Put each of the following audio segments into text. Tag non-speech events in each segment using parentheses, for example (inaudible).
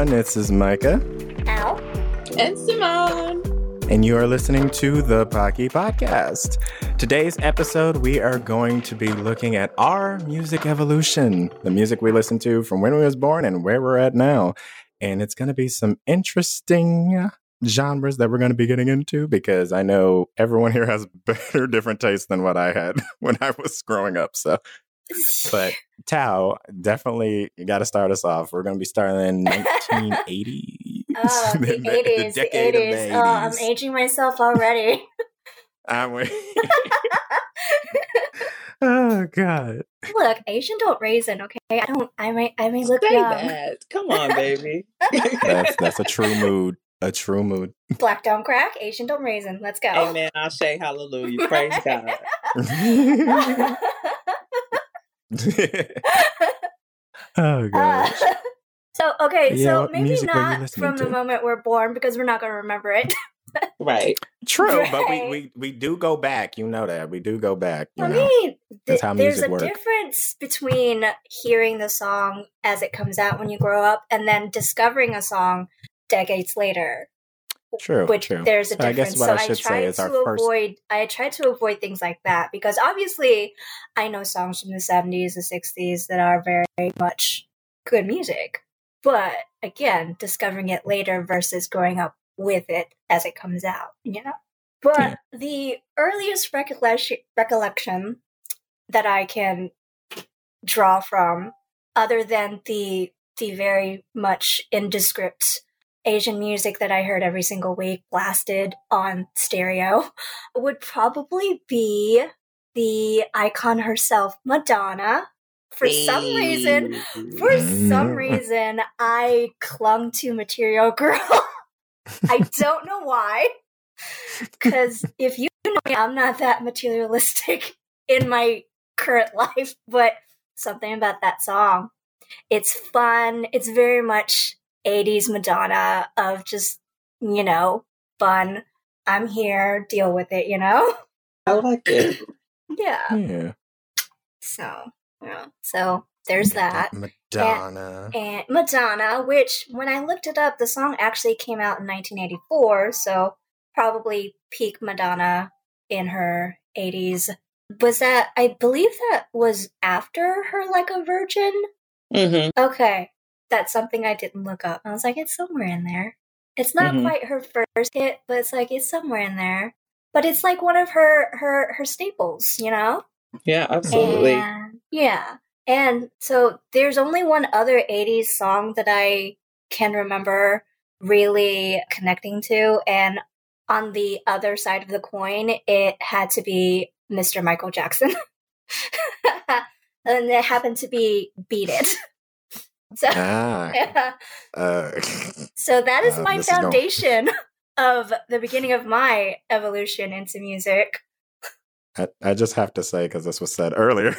everyone. This is Micah. Al. And Simone. And you are listening to the Pocky Podcast. Today's episode, we are going to be looking at our music evolution, the music we listened to from when we was born and where we're at now. And it's going to be some interesting genres that we're going to be getting into because I know everyone here has (laughs) better different tastes than what I had (laughs) when I was growing up. So but Tao, definitely got to start us off. We're going to be starting in (laughs) 1980. Oh, (laughs) the, the 80s. The, the 80s. 80s. Oh, I'm aging myself already. I'm (laughs) oh God! Look, Asian don't raisin. Okay, I don't. I may. I may look Say young. That. Come on, baby. that's that's a true mood. A true mood. Black don't crack. Asian don't raisin. Let's go. Amen. I'll say hallelujah. Praise God. (laughs) oh (laughs) gosh. Uh, (laughs) so okay, yeah, so maybe not from to? the moment we're born because we're not going to remember it. right. True, right. but we, we we do go back. You know that we do go back. I know? mean, th- there's a work. difference between hearing the song as it comes out when you grow up and then discovering a song decades later. True. Which true. there's a difference. I guess what so I, should I try say to avoid. First... I try to avoid things like that because obviously I know songs from the '70s, the '60s that are very much good music. But again, discovering it later versus growing up with it as it comes out, you know. But yeah. the earliest recollection recollection that I can draw from, other than the the very much indescript Asian music that I heard every single week blasted on stereo would probably be the icon herself, Madonna. For hey. some reason, for some (laughs) reason, I clung to Material Girl. I don't know why. (laughs) Because if you know me, I'm not that materialistic in my current life, but something about that song. It's fun. It's very much 80s Madonna of just, you know, fun. I'm here, deal with it, you know? I like it. (clears throat) yeah. Yeah. So, yeah. So there's that. Madonna. And, and, Madonna, which when I looked it up, the song actually came out in 1984, so probably peak Madonna in her 80s. Was that, I believe that was after her Like a Virgin? Mm-hmm. Okay that's something I didn't look up. I was like, it's somewhere in there. It's not mm-hmm. quite her first hit, but it's like it's somewhere in there. But it's like one of her her her staples, you know? Yeah, absolutely. And, yeah. And so there's only one other 80s song that I can remember really connecting to and on the other side of the coin, it had to be Mr. Michael Jackson. (laughs) and it happened to be Beat It. So, (laughs) ah, yeah. uh, (laughs) so that is uh, my (laughs) foundation is of the beginning of my evolution into music. I, I just have to say because this was said earlier,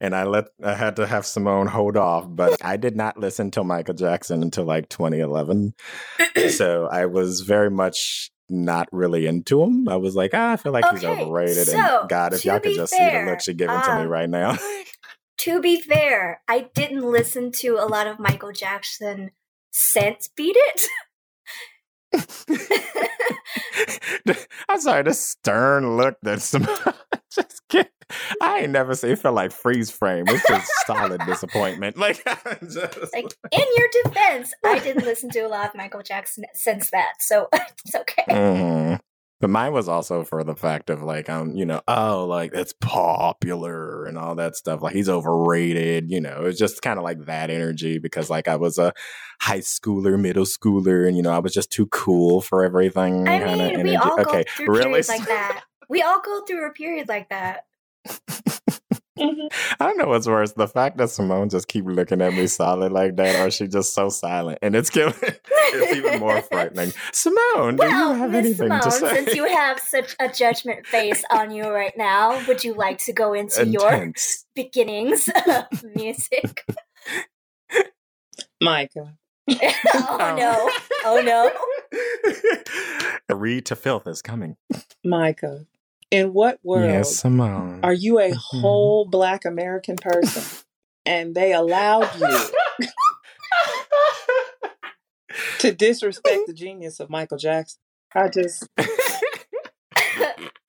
and I let I had to have Simone hold off, but I did not listen to Michael Jackson until like 2011, (clears throat) so I was very much not really into him. I was like, ah, I feel like okay, he's overrated. So, and God, if y'all could just fair, see the look she's giving um, to me um, right now to be fair, I didn't listen to a lot of Michael Jackson since Beat It. (laughs) (laughs) I'm sorry, the stern look that (laughs) some just. I ain't never say it felt like freeze frame. It's just solid disappointment. Like, just... like in your defense, I didn't listen to a lot of Michael Jackson since that, so it's okay. Mm. But mine was also for the fact of like, um, you know, oh, like that's popular and all that stuff. Like he's overrated, you know. It's just kind of like that energy because like I was a high schooler, middle schooler, and you know I was just too cool for everything. I mean, we all okay, go through really? periods like that. We all go through a period like that. Mm-hmm. I don't know what's worse, the fact that Simone just keep looking at me solid like that, or she just so silent, and it's killing. it's even more frightening. (laughs) Simone, well, do you have Ms. anything Simone, to say? Since you have such a judgment face on you right now, would you like to go into Intense. your beginnings of music? (laughs) Micah. (laughs) oh no! Oh no! Read to filth is coming. Micah, in what world yes, are you a mm-hmm. whole black American person and they allowed you (laughs) to disrespect the genius of Michael Jackson. I just (laughs)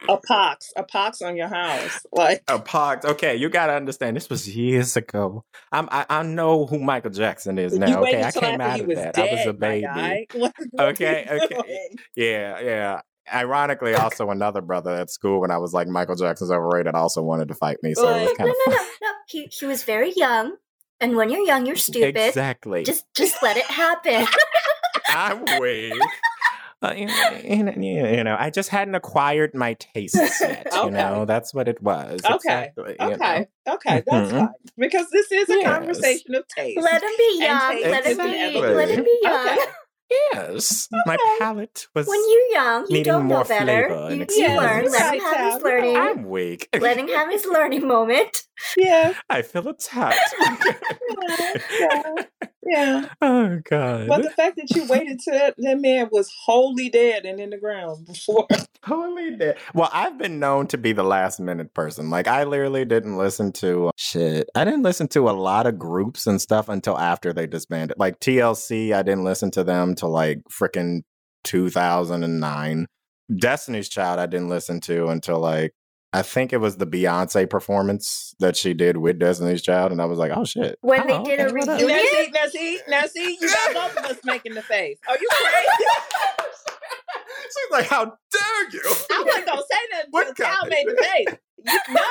a pox, a pox on your house, like a pox. Okay, you gotta understand. This was years ago. I'm, I, I know who Michael Jackson is now. Okay, I came out of that. Dead, I was a baby. (laughs) okay, okay, yeah, yeah. Ironically, also another brother at school when I was like Michael Jackson's overrated also wanted to fight me. So it was kind no, no, no, no. He he was very young, and when you're young, you're stupid. Exactly. Just just let it happen. (laughs) (laughs) I'm way uh, you, know, you know, I just hadn't acquired my tastes yet. okay. (laughs) You know, that's what it was. Okay. Exactly, okay. Know? Okay. That's mm-hmm. fine. Because this is a yes. conversation of taste. Let him be young. Let him be. Let him be young. Okay. Yes, okay. my palate was. When you're young, you don't know better. You, you learn. Let him have his learning. I'm weak. (laughs) Let him have his learning moment. Yeah, I feel attacked. (laughs) (laughs) yeah, yeah. Yeah. Oh God. But the fact that you waited till that, that man was wholly dead and in the ground before. (laughs) Wholly dead. Well, I've been known to be the last minute person. Like I literally didn't listen to uh, shit. I didn't listen to a lot of groups and stuff until after they disbanded. Like TLC, I didn't listen to them till like freaking 2009. Destiny's Child, I didn't listen to until like I think it was the Beyonce performance that she did with Destiny's Child, and I was like, "Oh shit!" When oh, they did okay, a reunion, now see, now see, now see, you got both of us making the face. Are you crazy? (laughs) She's like, "How dare you?" I wasn't gonna say nothing what until Cal made the face. You, no.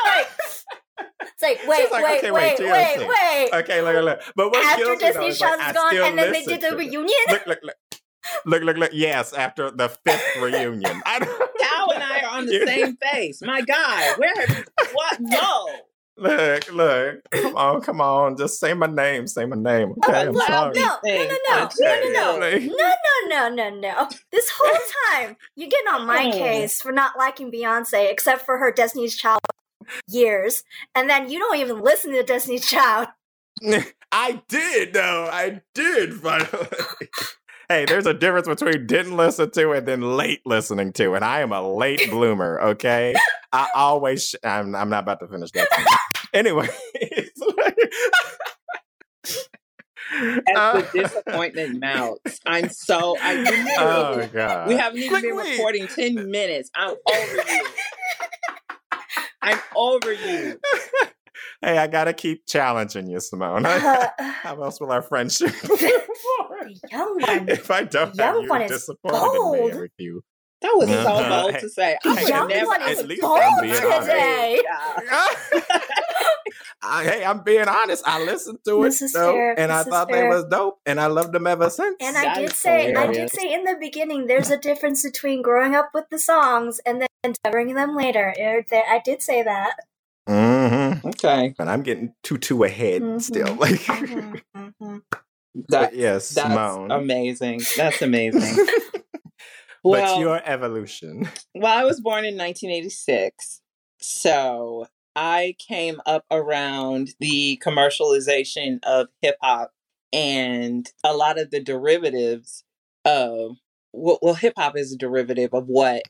It's like, wait, like, wait, okay, wait, wait, wait, wait. Okay, look, look. But what After Destiny's Child is gone, and then they did the reunion. Look, look, look. Look, look, look. Yes, after the fifth reunion. (laughs) I Cal and I are on the (laughs) same face. My God, where have you? What? No. Look, look. Come on, come on. Just say my name. Say my name. Oh, okay, I'm no, sorry. No, no, no, no, no, no, no, no, no, no, no. This whole (laughs) time, you get on my case for not liking Beyonce, except for her Destiny's Child years, and then you don't even listen to Destiny's Child. I did, though. I did finally hey, there's a difference between didn't listen to and then late listening to, and I am a late (laughs) bloomer. Okay, I always. Sh- I'm. I'm not about to finish that. (laughs) anyway. As uh, the (laughs) disappointment mounts, I'm so. I oh god, we haven't even been recording ten minutes. I'm over you. I'm over you hey, I gotta keep challenging you, Simone. Uh, (laughs) (laughs) How else will our friendship? (laughs) the young one. If I don't the young have one you disappointed me with you. That was uh-huh. so bold to say. The I young never, one is bold today. hey, I'm being honest. I listened to it though, fair. and this I thought fair. they was dope, and I loved them ever since. And I did say, hilarious. I did say in the beginning, there's a difference between growing up with the songs and then discovering them later. I did say that. Mm-hmm. Okay. But I'm getting two two ahead mm-hmm. still. Like mm-hmm. mm-hmm. (laughs) that, yes, that's Simone. amazing. That's (laughs) amazing. well, but your evolution. (laughs) Well, I was born in 1986. So I came up around the commercialization of hip hop and a lot of the derivatives of well, well hip hop is a derivative of what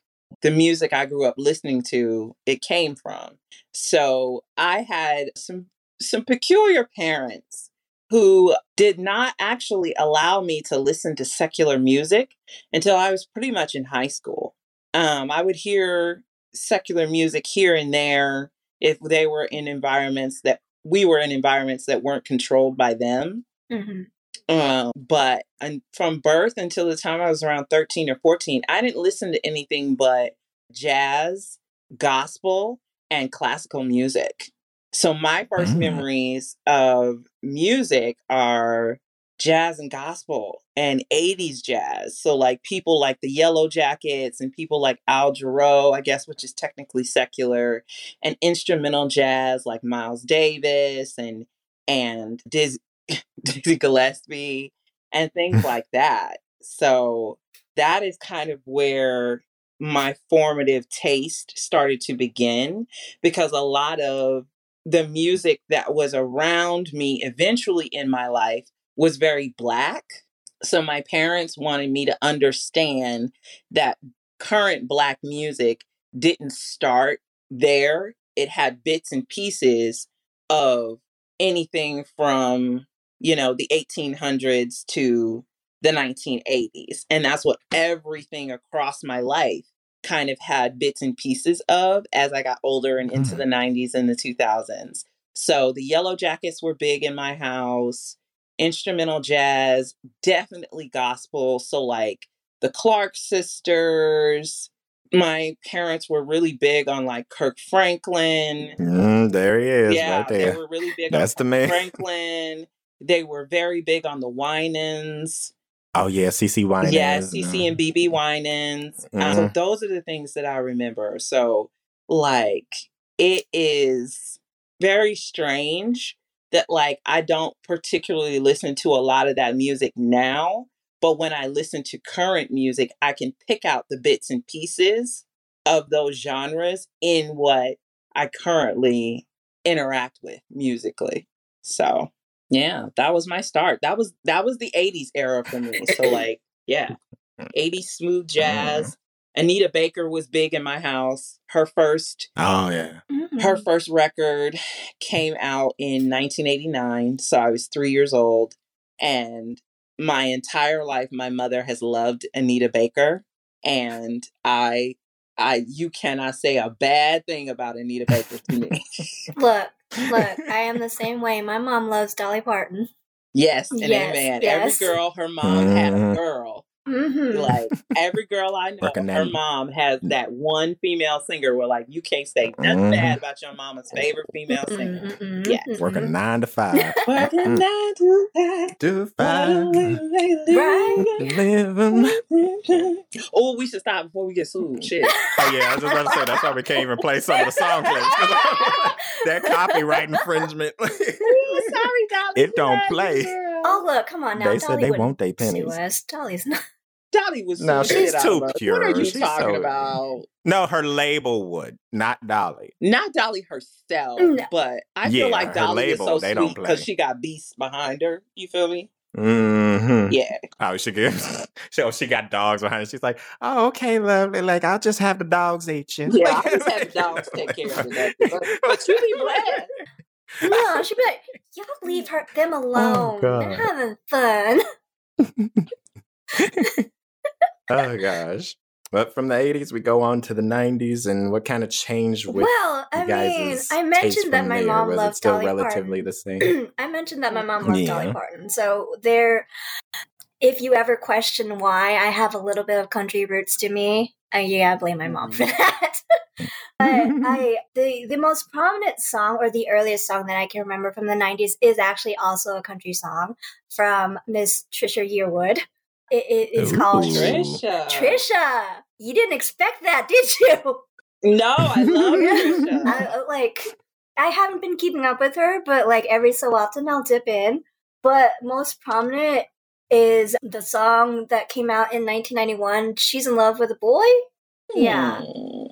the music I grew up listening to, it came from. So I had some some peculiar parents who did not actually allow me to listen to secular music until I was pretty much in high school. Um, I would hear secular music here and there if they were in environments that we were in environments that weren't controlled by them. Mm-hmm. Um, but and from birth until the time I was around 13 or 14, I didn't listen to anything but jazz, gospel, and classical music. So my first mm. memories of music are jazz and gospel and 80s jazz. So like people like the Yellowjackets and people like Al Jarreau, I guess, which is technically secular, and instrumental jazz like Miles Davis and and Diz- (laughs) Gillespie and things (laughs) like that. So that is kind of where my formative taste started to begin because a lot of the music that was around me eventually in my life was very black. So my parents wanted me to understand that current black music didn't start there. It had bits and pieces of anything from you know, the 1800s to the 1980s. And that's what everything across my life kind of had bits and pieces of as I got older and into mm. the 90s and the 2000s. So the Yellowjackets were big in my house, instrumental jazz, definitely gospel. So, like the Clark sisters, my parents were really big on like Kirk Franklin. Mm, there he is, yeah, right there. They were really big That's on the man. Franklin. They were very big on the Winans. Oh yeah, CeCe Winans. Yeah, CeCe and BeBe Winans. Mm-hmm. Um, so those are the things that I remember. So like it is very strange that like I don't particularly listen to a lot of that music now, but when I listen to current music, I can pick out the bits and pieces of those genres in what I currently interact with musically. So yeah, that was my start. That was that was the 80s era for me. So (laughs) like, yeah. 80s smooth jazz. Anita Baker was big in my house. Her first Oh yeah. Her mm. first record came out in 1989, so I was 3 years old and my entire life my mother has loved Anita Baker and I I you cannot say a bad thing about Anita Baker to me. (laughs) Look, Look, (laughs) I am the same way. My mom loves Dolly Parton. Yes, and yes, amen. Yes. Every girl, her mom had a mm-hmm. girl. Mm-hmm. Like every girl I know, her mom has that one female singer where like you can't say nothing mm-hmm. bad about your mama's favorite female singer. Mm-hmm. Yes. Working nine to five. (laughs) Working mm. nine to five. To five. Right. (laughs) Living. Oh, we should stop before we get sued. Shit. Oh yeah, I was just about to say that's why we can't even play some of the song clips. (laughs) that copyright infringement. Ooh, sorry, Dolly. It don't play. Oh look, come on now. They Dolly said they won't they pennies. Dolly's not. Dolly was no, she's too pure. What are you she's talking so, about? No, her label would, not Dolly. Not Dolly herself, no. but I yeah, feel like Dolly label, is so sweet because she got beasts behind her. You feel me? Mm-hmm. Yeah. Oh, she gives. (laughs) So she got dogs behind her. She's like, "Oh, okay, lovely. Like, I'll just have the dogs eat you." Yeah, I just have the (laughs) dogs take care of it. But, but you be (laughs) blessed. No, she'd be like, "Y'all leave her them oh, alone. Oh, They're having fun." Oh gosh. But from the 80s, we go on to the 90s, and what kind of changed with Well, I mean, (clears throat) I mentioned that my mom loved still Dolly relatively Parton. the same. I mentioned that my mom loved yeah. Dolly Parton. So there, if you ever question why I have a little bit of country roots to me, uh, yeah, I blame my mom for mm-hmm. that. (laughs) but I the the most prominent song or the earliest song that I can remember from the 90s is actually also a country song from Miss Trisha Yearwood. It, it is Ooh. called Trisha. Trisha. You didn't expect that, did you? No, I love Trisha. (laughs) I, like, I haven't been keeping up with her, but like every so often I'll dip in. But most prominent is the song that came out in 1991, She's in Love with a Boy. Yeah.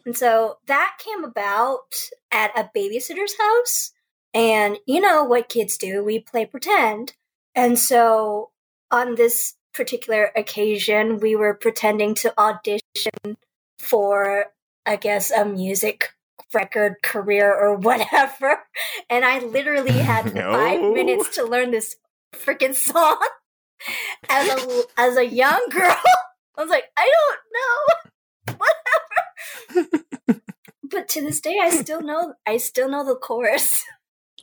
And so that came about at a babysitter's house. And you know what kids do, we play pretend. And so on this particular occasion, we were pretending to audition for, I guess, a music record career or (laughs) whatever. And I literally had (laughs) no. five minutes to learn this freaking song (laughs) as a as a young girl. I was like, I don't know, whatever. but to this day, I still know. I still know the chorus.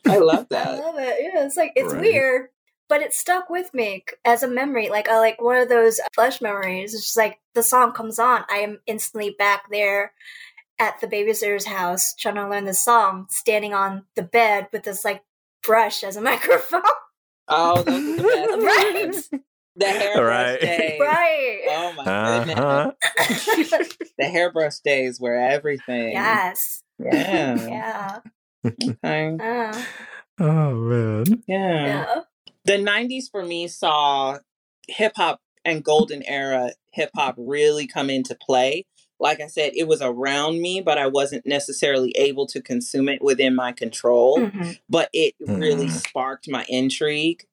I love that. I love it. Yeah, it's like it's right. weird, but it stuck with me as a memory, like a, like one of those flesh memories. It's just like the song comes on, I am instantly back there at the babysitter's house trying to learn the song, standing on the bed with this like brush as a (laughs) microphone. Oh, those are the best. (laughs) right. The hairbrush right. days. Right. Oh my uh-huh. goodness. (laughs) the hairbrush days where everything. Yes. Yeah. Yeah. okay. Uh. Oh man. Yeah. yeah the 90s for me saw hip hop and golden era hip hop really come into play. Like I said, it was around me, but I wasn't necessarily able to consume it within my control. Mm-hmm. But it mm-hmm. really sparked my intrigue.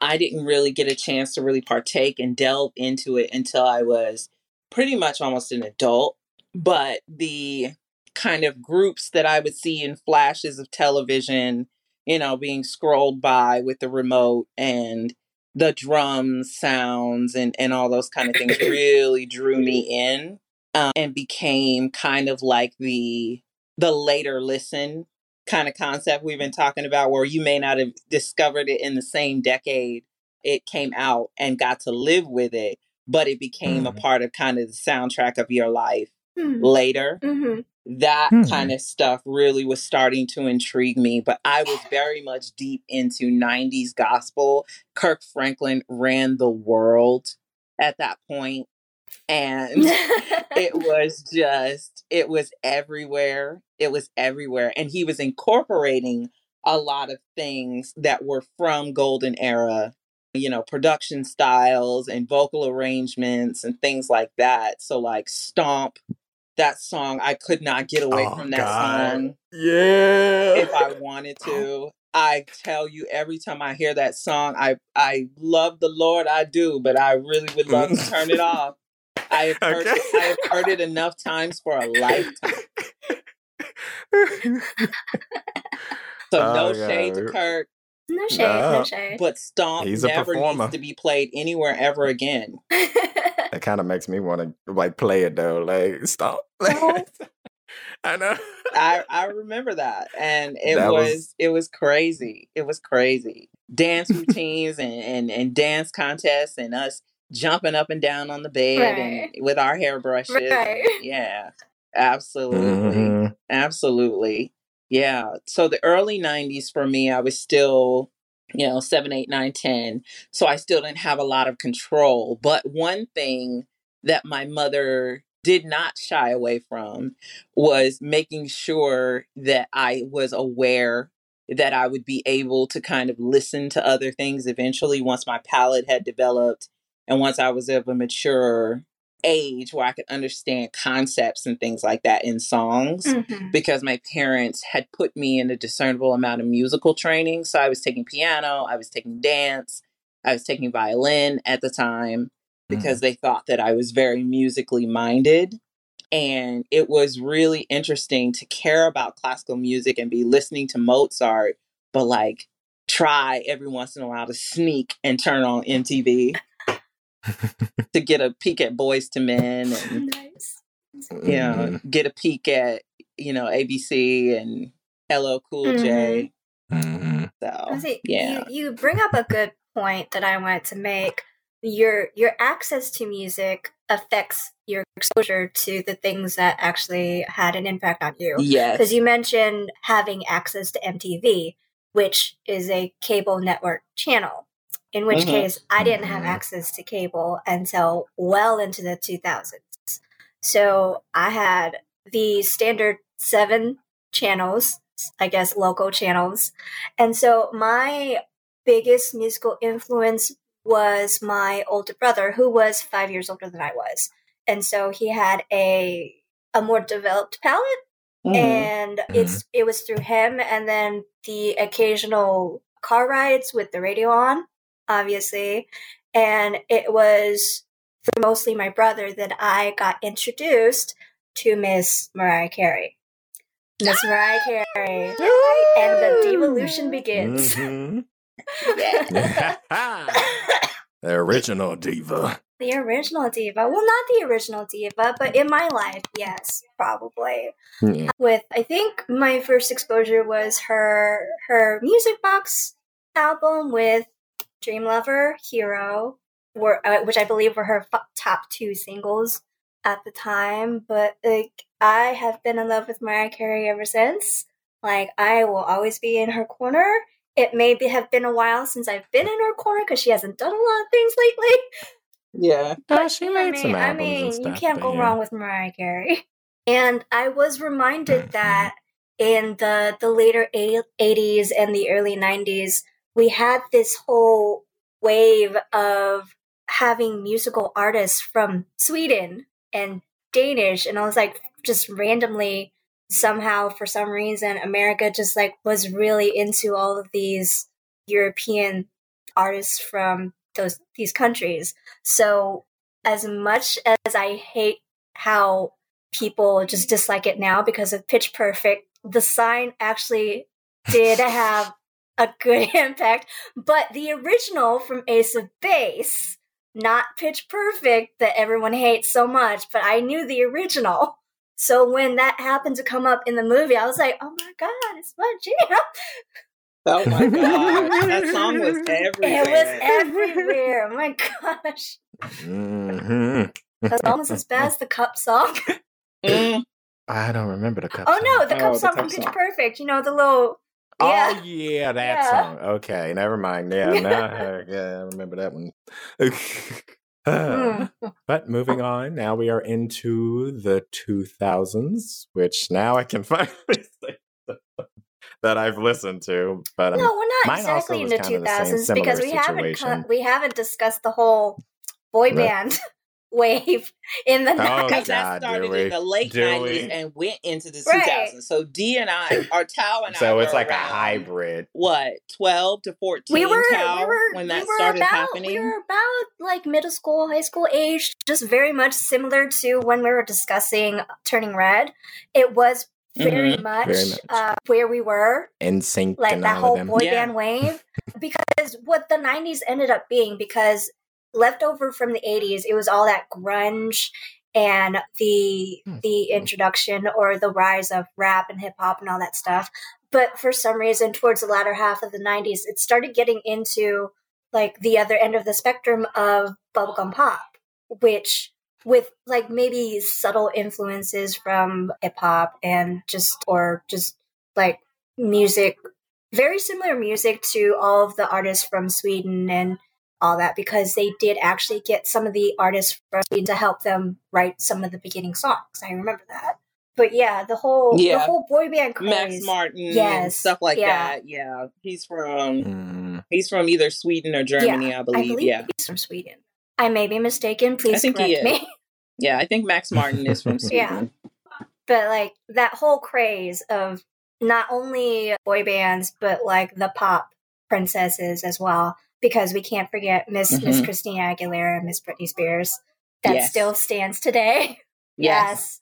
I didn't really get a chance to really partake and delve into it until I was pretty much almost an adult. But the kind of groups that I would see in flashes of television you know, being scrolled by with the remote and the drum sounds and, and all those kind of things (coughs) really drew me in um, and became kind of like the the later listen kind of concept we've been talking about where you may not have discovered it in the same decade it came out and got to live with it but it became mm. a part of kind of the soundtrack of your life mm. later mm-hmm that hmm. kind of stuff really was starting to intrigue me. But I was very much deep into 90s gospel. Kirk Franklin ran the world at that point, And it (laughs) was just, it was everywhere. It was everywhere. And he was incorporating a lot of things that were from Golden Era, you know, production styles and vocal arrangements and things like that. So, like, Stomp that song. I could not get away oh, from that God. song. Yeah. If I wanted to. I tell you every time I hear that song, I I love the Lord, I do, but I really would love to turn it mm. off. I have (laughs) heard okay. it, I have heard it enough times for a lifetime. (laughs) so oh, no shade to Kirk. No shade, no, no shade. But Stomp He's never needs to be played anywhere ever again. That kind of makes me want to like play it though. Like stop. (laughs) I know. I I remember that, and it was, was, it was crazy. It was crazy. Dance routines and, and and dance contests, and us jumping up and down on the bed right. and with our hairbrushes. Right. Yeah, absolutely, mm-hmm. absolutely. Yeah. So the early '90s for me, I was still you know, seven, eight, nine, ten. So I still didn't have a lot of control. But one thing that my mother did not shy away from was making sure that I was aware that I would be able to kind of listen to other things eventually once my palate had developed and once I was of a mature age where I could understand concepts and things like that in songs mm-hmm. because my parents had put me in a discernible amount of musical training. So I was taking piano, I was taking dance, I was taking violin at the time because mm-hmm. they thought that I was very musically minded. And it was really interesting to care about classical music and be listening to Mozart, but like try every once in a while to sneak and turn on MTV to get a peek at Boyz II Men (laughs) and nice. you know mm-hmm. get a peek at you know ABC and LL Cool mm-hmm. J. Mm-hmm. So see, yeah, you, you bring up a good point that I wanted to make. Your your access to music affects your exposure to the things that actually had an impact on you. Yes, because you mentioned having access to MTV, which is a cable network channel in which mm-hmm. case I didn't have mm-hmm. access to cable until well into the 2000s. So I had the standard seven channels, I guess local channels. And so my biggest musical influence was my older brother, who was five years older than I was. And so he had a a more developed palate. Mm-hmm. And mm-hmm. it's it was through him and then the occasional car rides with the radio on obviously. And it was for mostly my brother that I got introduced to Miss Mariah Carey. Miss Mariah Carey. and the devolution begins. Mm-hmm. (laughs) (laughs) the original diva. The original diva. Well, not the original diva, but in my life, yes, probably. Yeah. With I think my first exposure was her her music box album with Dream Lover, Hero, were uh, which I believe were her f- top two singles at the time. But like, I have been in love with Mariah Carey ever since. Like, I will always be in her corner. It may be, have been a while since I've been in her corner because she hasn't done a lot of things lately. Yeah, but she made I mean, some albums. I mean, stuff, you can't go yeah. wrong with Mariah Carey. (laughs) And I was reminded that in the the later 80s and the early 90s, we had this whole wave of having musical artists from Sweden and Danish. And I was like, just randomly, somehow, for some reason, America just like was really into all of these European artists from those these countries. So as much as I hate how people just dislike it now because of Pitch Perfect, the sign actually did (laughs) have a good (laughs) impact. But the original from Ace of Base, not Pitch Perfect that everyone hates so much, but I knew the original. So when that happened to come up in the movie, I was like, "Oh my god, it's my jam!" Oh my (laughs) god, that song was everywhere. It was everywhere. Oh my gosh, mm-hmm. that's almost as bad as the Cup song. Mm. I don't remember the Cup. Oh no, the Cup oh, song the from Pitch Perfect. You know the little. Yeah. Oh yeah, (laughs) that yeah. song. Okay, never mind. Yeah, now, yeah, I remember that one. (laughs) Mm. but moving on, now we are into the 2000s, which now I can (laughs) finally say that I've listened to. But no, we're not exactly in the 2000s because we haven't we haven't discussed the whole boy band wave (laughs) in the oh, 90s. that started in the late 90s and went into the right. 2000s. So D and I, (clears throat) or Tao and so I. So it's like a hybrid. What, 12 to 14? We were, Tao, we were when that we were started about, happening? We were about like middle school, high school age, just very much similar to when we were discussing Turning Red. It was very, mm-hmm. much, very much. Uh, where we were NSYNC like that whole boy yeah. band wave (laughs) because what the 90s ended up being because left over from the 80s it was all that grunge and the hmm. the introduction or the rise of rap and hip hop and all that stuff but for some reason towards the latter half of the 90s it started getting into like the other end of the spectrum of bubblegum pop which with like maybe subtle influences from hip hop and just or just like music very similar music to all of the artists from Sweden and all that because they did actually get some of the artists from Sweden to help them write some of the beginning songs. I remember that. But yeah, the whole yeah. the whole boy band craze. Max Martin, yes, stuff like yeah. that. Yeah, he's from mm. he's from either Sweden or Germany, yeah, I, believe. I believe. Yeah, he's from Sweden. I may be mistaken. Please correct me. Yeah, I think Max Martin is from (laughs) Sweden. yeah. But like that whole craze of not only boy bands, but like the pop princesses as well, because we can't forget Miss mm-hmm. Miss Christina Aguilera, Miss Britney Spears. That yes. still stands today. (laughs) Yes. yes.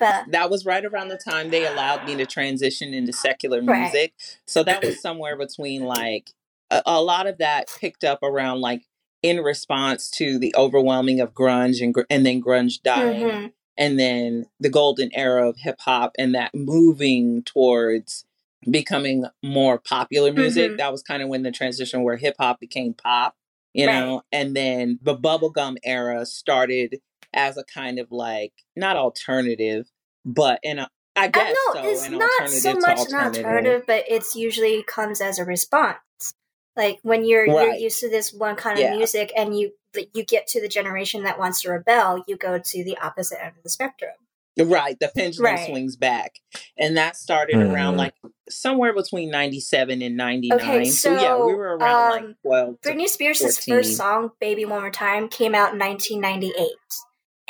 But that was right around the time they allowed me to transition into secular music. Right. So that was (clears throat) somewhere between like a, a lot of that picked up around like in response to the overwhelming of grunge and and then grunge dying mm-hmm. and then the golden era of hip hop and that moving towards becoming more popular music mm-hmm. that was kind of when the transition where hip hop became pop you right. know and then the bubblegum era started as a kind of like not alternative but in a I guess I know, so, it's not so much an alternative, but it's usually comes as a response. Like when you're right. you're used to this one kind of yeah. music, and you you get to the generation that wants to rebel, you go to the opposite end of the spectrum. Right, the pendulum right. swings back, and that started mm. around like somewhere between ninety seven and ninety nine. Okay, so, so, yeah, we were around um, like twelve. Britney Spears' first song, "Baby One More Time," came out in nineteen ninety eight.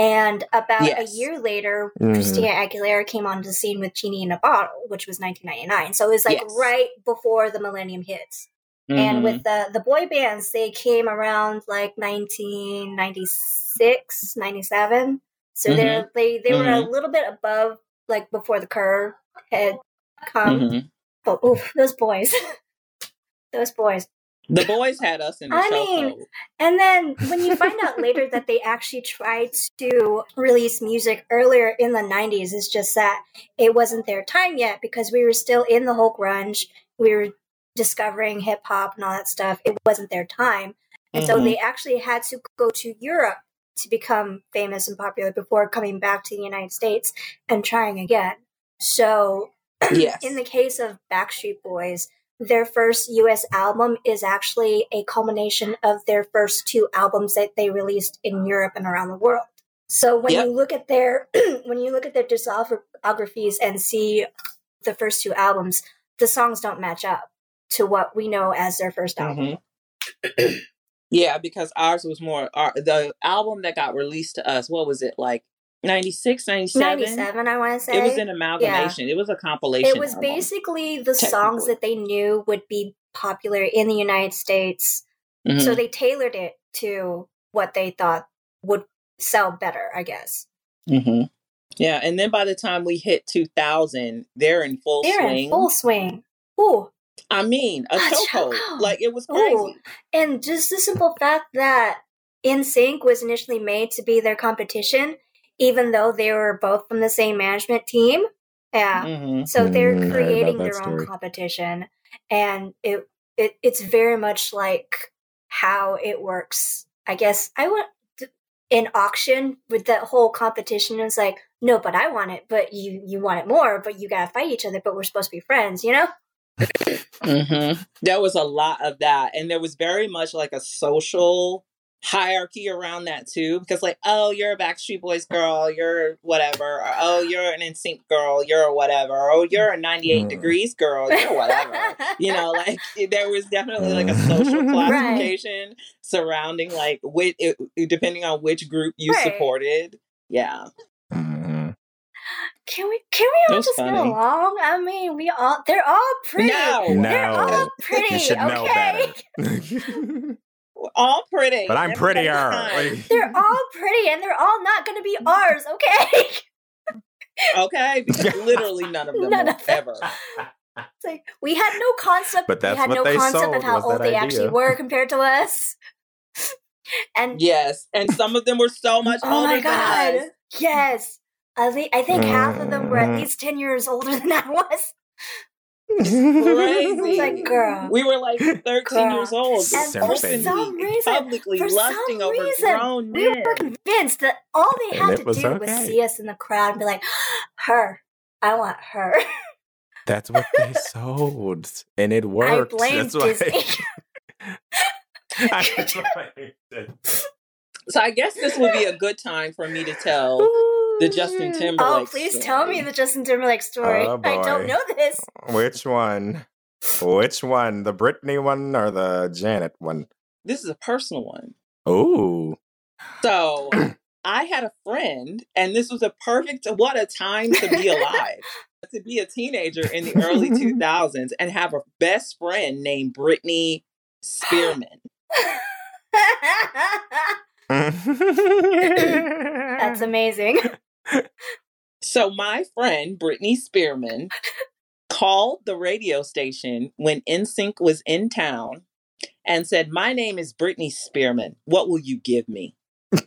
And about yes. a year later, mm-hmm. Christina Aguilera came onto the scene with Genie in a Bottle, which was 1999. So it was like yes. right before the millennium hits. Mm-hmm. And with the, the boy bands, they came around like 1996, 97. So mm-hmm. they they they were a mm-hmm. little bit above like before the curve had come. Mm-hmm. But oof, those boys, (laughs) those boys. The boys had us in the I mean, and then when you find out later that they actually tried to release music earlier in the 90s, it's just that it wasn't their time yet because we were still in the whole grunge. We were discovering hip hop and all that stuff, it wasn't their time. And mm-hmm. so they actually had to go to Europe to become famous and popular before coming back to the United States and trying again. So, (clears throat) yes. in the case of Backstreet Boys, their first US album is actually a culmination of their first two albums that they released in Europe and around the world. So when yep. you look at their (clears throat) when you look at their discographies and see the first two albums, the songs don't match up to what we know as their first album. Mm-hmm. (clears throat) yeah, because ours was more our, the album that got released to us. What was it like? 96, 97? 97, I want to say. It was an amalgamation. Yeah. It was a compilation. It was album, basically the songs that they knew would be popular in the United States. Mm-hmm. So they tailored it to what they thought would sell better, I guess. Mm-hmm. Yeah, and then by the time we hit 2000, they're in full they're swing. in full swing. Ooh, I mean, a, a chokehold. Like it was crazy. Ooh. And just the simple fact that NSYNC was initially made to be their competition, even though they were both from the same management team. Yeah. Mm-hmm. So they're mm, creating their story. own competition. And it, it it's very much like how it works. I guess I want in auction with that whole competition. It's like, no, but I want it, but you you want it more, but you gotta fight each other, but we're supposed to be friends, you know? Mm-hmm. There was a lot of that, and there was very much like a social hierarchy around that too because like oh you're a backstreet boys girl you're whatever or oh you're an NSYNC girl you're whatever or oh you're a 98 mm. degrees girl you're whatever you (laughs) know like there was definitely like a social (laughs) classification right. surrounding like which it, depending on which group you right. supported yeah. Can we can we all just funny. get along? I mean, we all they're all pretty. No, no. they're all pretty. You should okay? know better. (laughs) all pretty. But I'm prettier. they're all pretty and they're all not going to be ours, okay? okay, because (laughs) literally none of them none of them. ever. It's like we had no concept. But that's we had no concept of how old they idea. actually were compared to us. (laughs) And yes, and some of them were so much oh older. oh older my God. than us. Yes, I think, I think half of them were at mm. least ten years older (laughs) than I was crazy. like, girl. We were like 13 girl. years old. And for some reason, publicly for lusting over reason, grown men. We were convinced that all they had to do okay. was see us in the crowd and be like, (gasps) her. I want her. (laughs) That's what they sold. And it worked. I blame That's Disney. (laughs) I so I guess this would be a good time for me to tell the Justin mm. Timberlake. Oh, please story. tell me the Justin Timberlake story. Oh, I don't know this. Which one? Which one? The Britney one or the Janet one? This is a personal one. Oh. So (clears throat) I had a friend, and this was a perfect what a time to be alive. to be a teenager in the early (laughs) 2000s and have a best friend named Britney Spearman. (laughs) That's amazing. (laughs) So my friend Brittany Spearman called the radio station when NSYNC was in town and said, "My name is Brittany Spearman. What will you give me?" (laughs) for,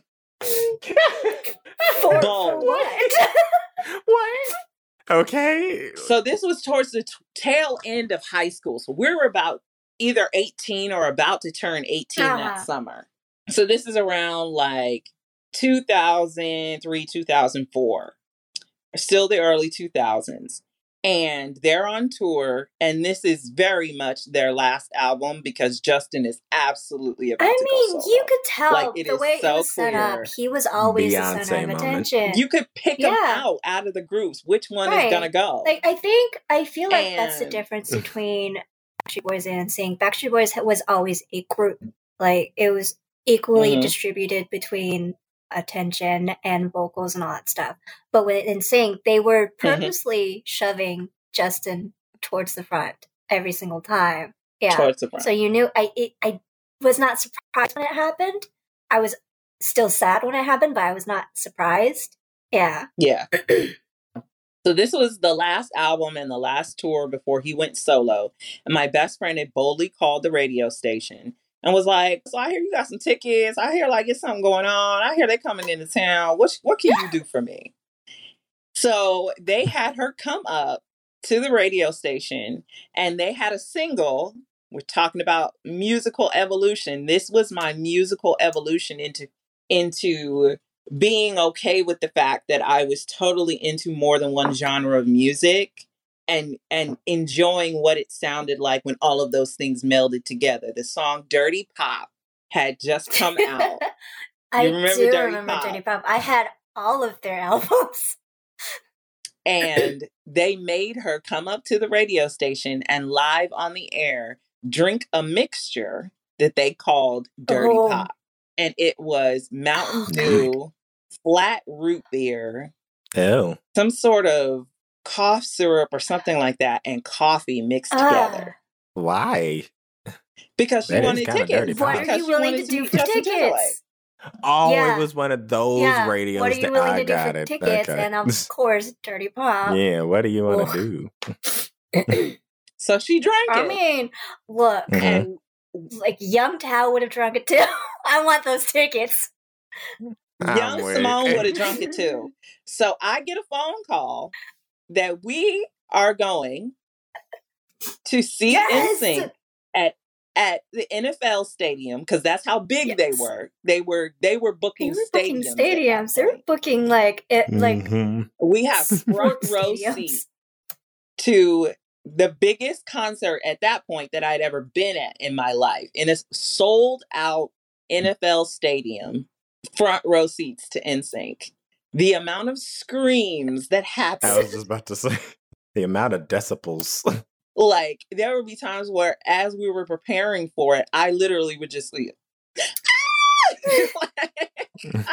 for what? (laughs) what? Okay. So this was towards the t- tail end of high school. So we were about either 18 or about to turn 18 uh-huh. that summer. So this is around like 2003, 2004, still the early 2000s. And they're on tour, and this is very much their last album because Justin is absolutely about I mean, go you could tell like, the way so it was set up. He was always Beyonce the center of attention. You could pick yeah. them out out of the groups. Which one right. is gonna go? Like I think I feel like and... that's the difference between Backstreet Boys and Sing. Backstreet Boys was always a group. Like it was equally mm-hmm. distributed between attention and vocals and all that stuff. But with NSYNC, they were mm-hmm. purposely mm-hmm. shoving Justin towards the front every single time. Yeah. So you knew I it, I was not surprised when it happened. I was still sad when it happened, but I was not surprised. Yeah. Yeah. so this was the last album and the last tour before he went solo. And my best friend had boldly called the radio station and was like, "So I hear you got some tickets. I hear like it's something going on. I hear they coming into town. What what can you do for me?" So they had her come up to the radio station, and they had a single. We're talking about musical evolution. This was my musical evolution into into being okay with the fact that I was totally into more than one genre of music and and enjoying what it sounded like when all of those things melded together. The song "Dirty Pop" had just come out. (laughs) I remember do Dirty remember Pop? Dirty Pop. I had all of their (laughs) albums. and they made her come up to the radio station and live on the air drink a mixture that they called Dirty oh. Pop. And it was Mountain oh, Dew, flat root beer, oh. some sort of cough syrup or something like that and coffee mixed uh, together. Why? (laughs) Because she that wanted tickets. What are you willing to do for tickets? Oh, yeah. it was one of those yeah. radios what are you willing to do for it. tickets? Okay. And of (laughs) course, Dirty Pop. Yeah, what do you want to do? (coughs) So she drank I it. mean, look, Mhm. and like young Tao would have drunk it too. (laughs) I want those tickets. I'm young weak. Simone would have drunk it too. So I get a phone call that we are going to see Yes! NSYNC at at the NFL stadium because that's how big they were. They were they were They booking were booking stadiums. at stadiums. They were booking like it, like Mhm. We have (laughs) front row seats to the biggest concert at that point that I'd ever been at in my life in a sold out NFL stadium, front row seats to NSYNC. The amount of screams that happen. I was just about to say (laughs) the amount of decibels. (laughs) like there would be times where, as we were preparing for it, I literally would just leave. (laughs) I cannot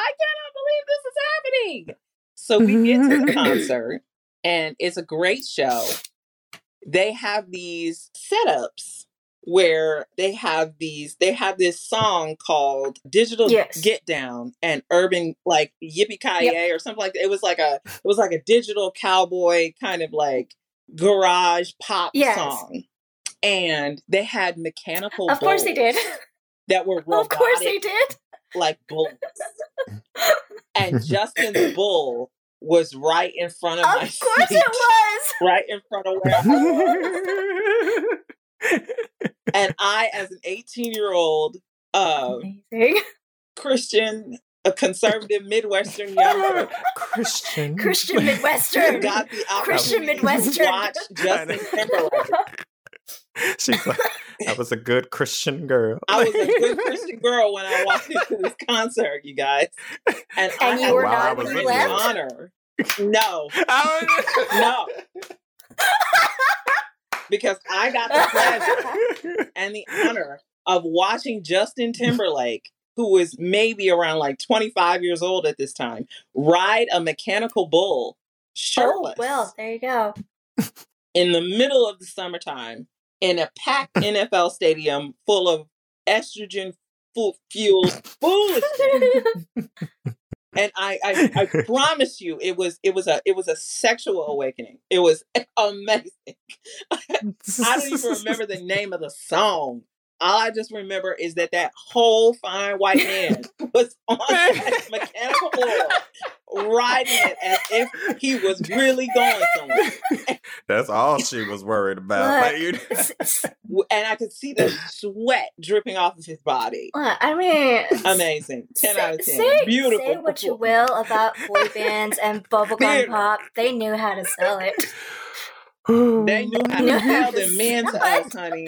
believe this is happening. So we get to the concert, and it's a great show. They have these setups where they have these they have this song called Digital Yes. Get Down and Urban like Yippee Ki or something like that. It was like a it was like a digital cowboy kind of like garage pop Yes. song. And they had mechanical of course they did. that were (laughs) of course they did. like bulls. (laughs) and Justin's bull was right in front of, Of my (laughs) course seat, it was. right in front of where. And I, as an 18 year old uh, Amazing. (laughs) Christian, a conservative Midwestern young (laughs) Christian. Christian Midwestern. (laughs) got the Christian Midwestern. to watch Justin Timberlake. She's like, that was a good Christian girl. I was a good Christian girl when I walked into this concert, you guys. And, I you were not when you great left? honor. No, I no, because I got the pleasure (laughs) and the honor of watching Justin Timberlake, who was maybe around like 25 years old at this time, ride a mechanical bull Oh, well, there you go. in the middle of the summertime in a packed (laughs) NFL stadium full of estrogen fu- fueled (laughs) foolishness. And I, I, I (laughs) promise you, it was, it was a, it was a sexual awakening. It was (laughs) amazing. (laughs) I don't even remember the name of the song. All I just remember is that that whole fine white man (laughs) was on (laughs) that mechanical bull, riding it as if he was really going somewhere. That's all she was worried about. Look, Like, you- (laughs) S- s- W- And I could see the sweat dripping off of his body. Look, I mean, Amazing. 10 say, out of 10. Say, Beautiful. Say what you will about boy bands and bubblegum pop. They knew how to sell it. They knew how to sell the men to us, honey.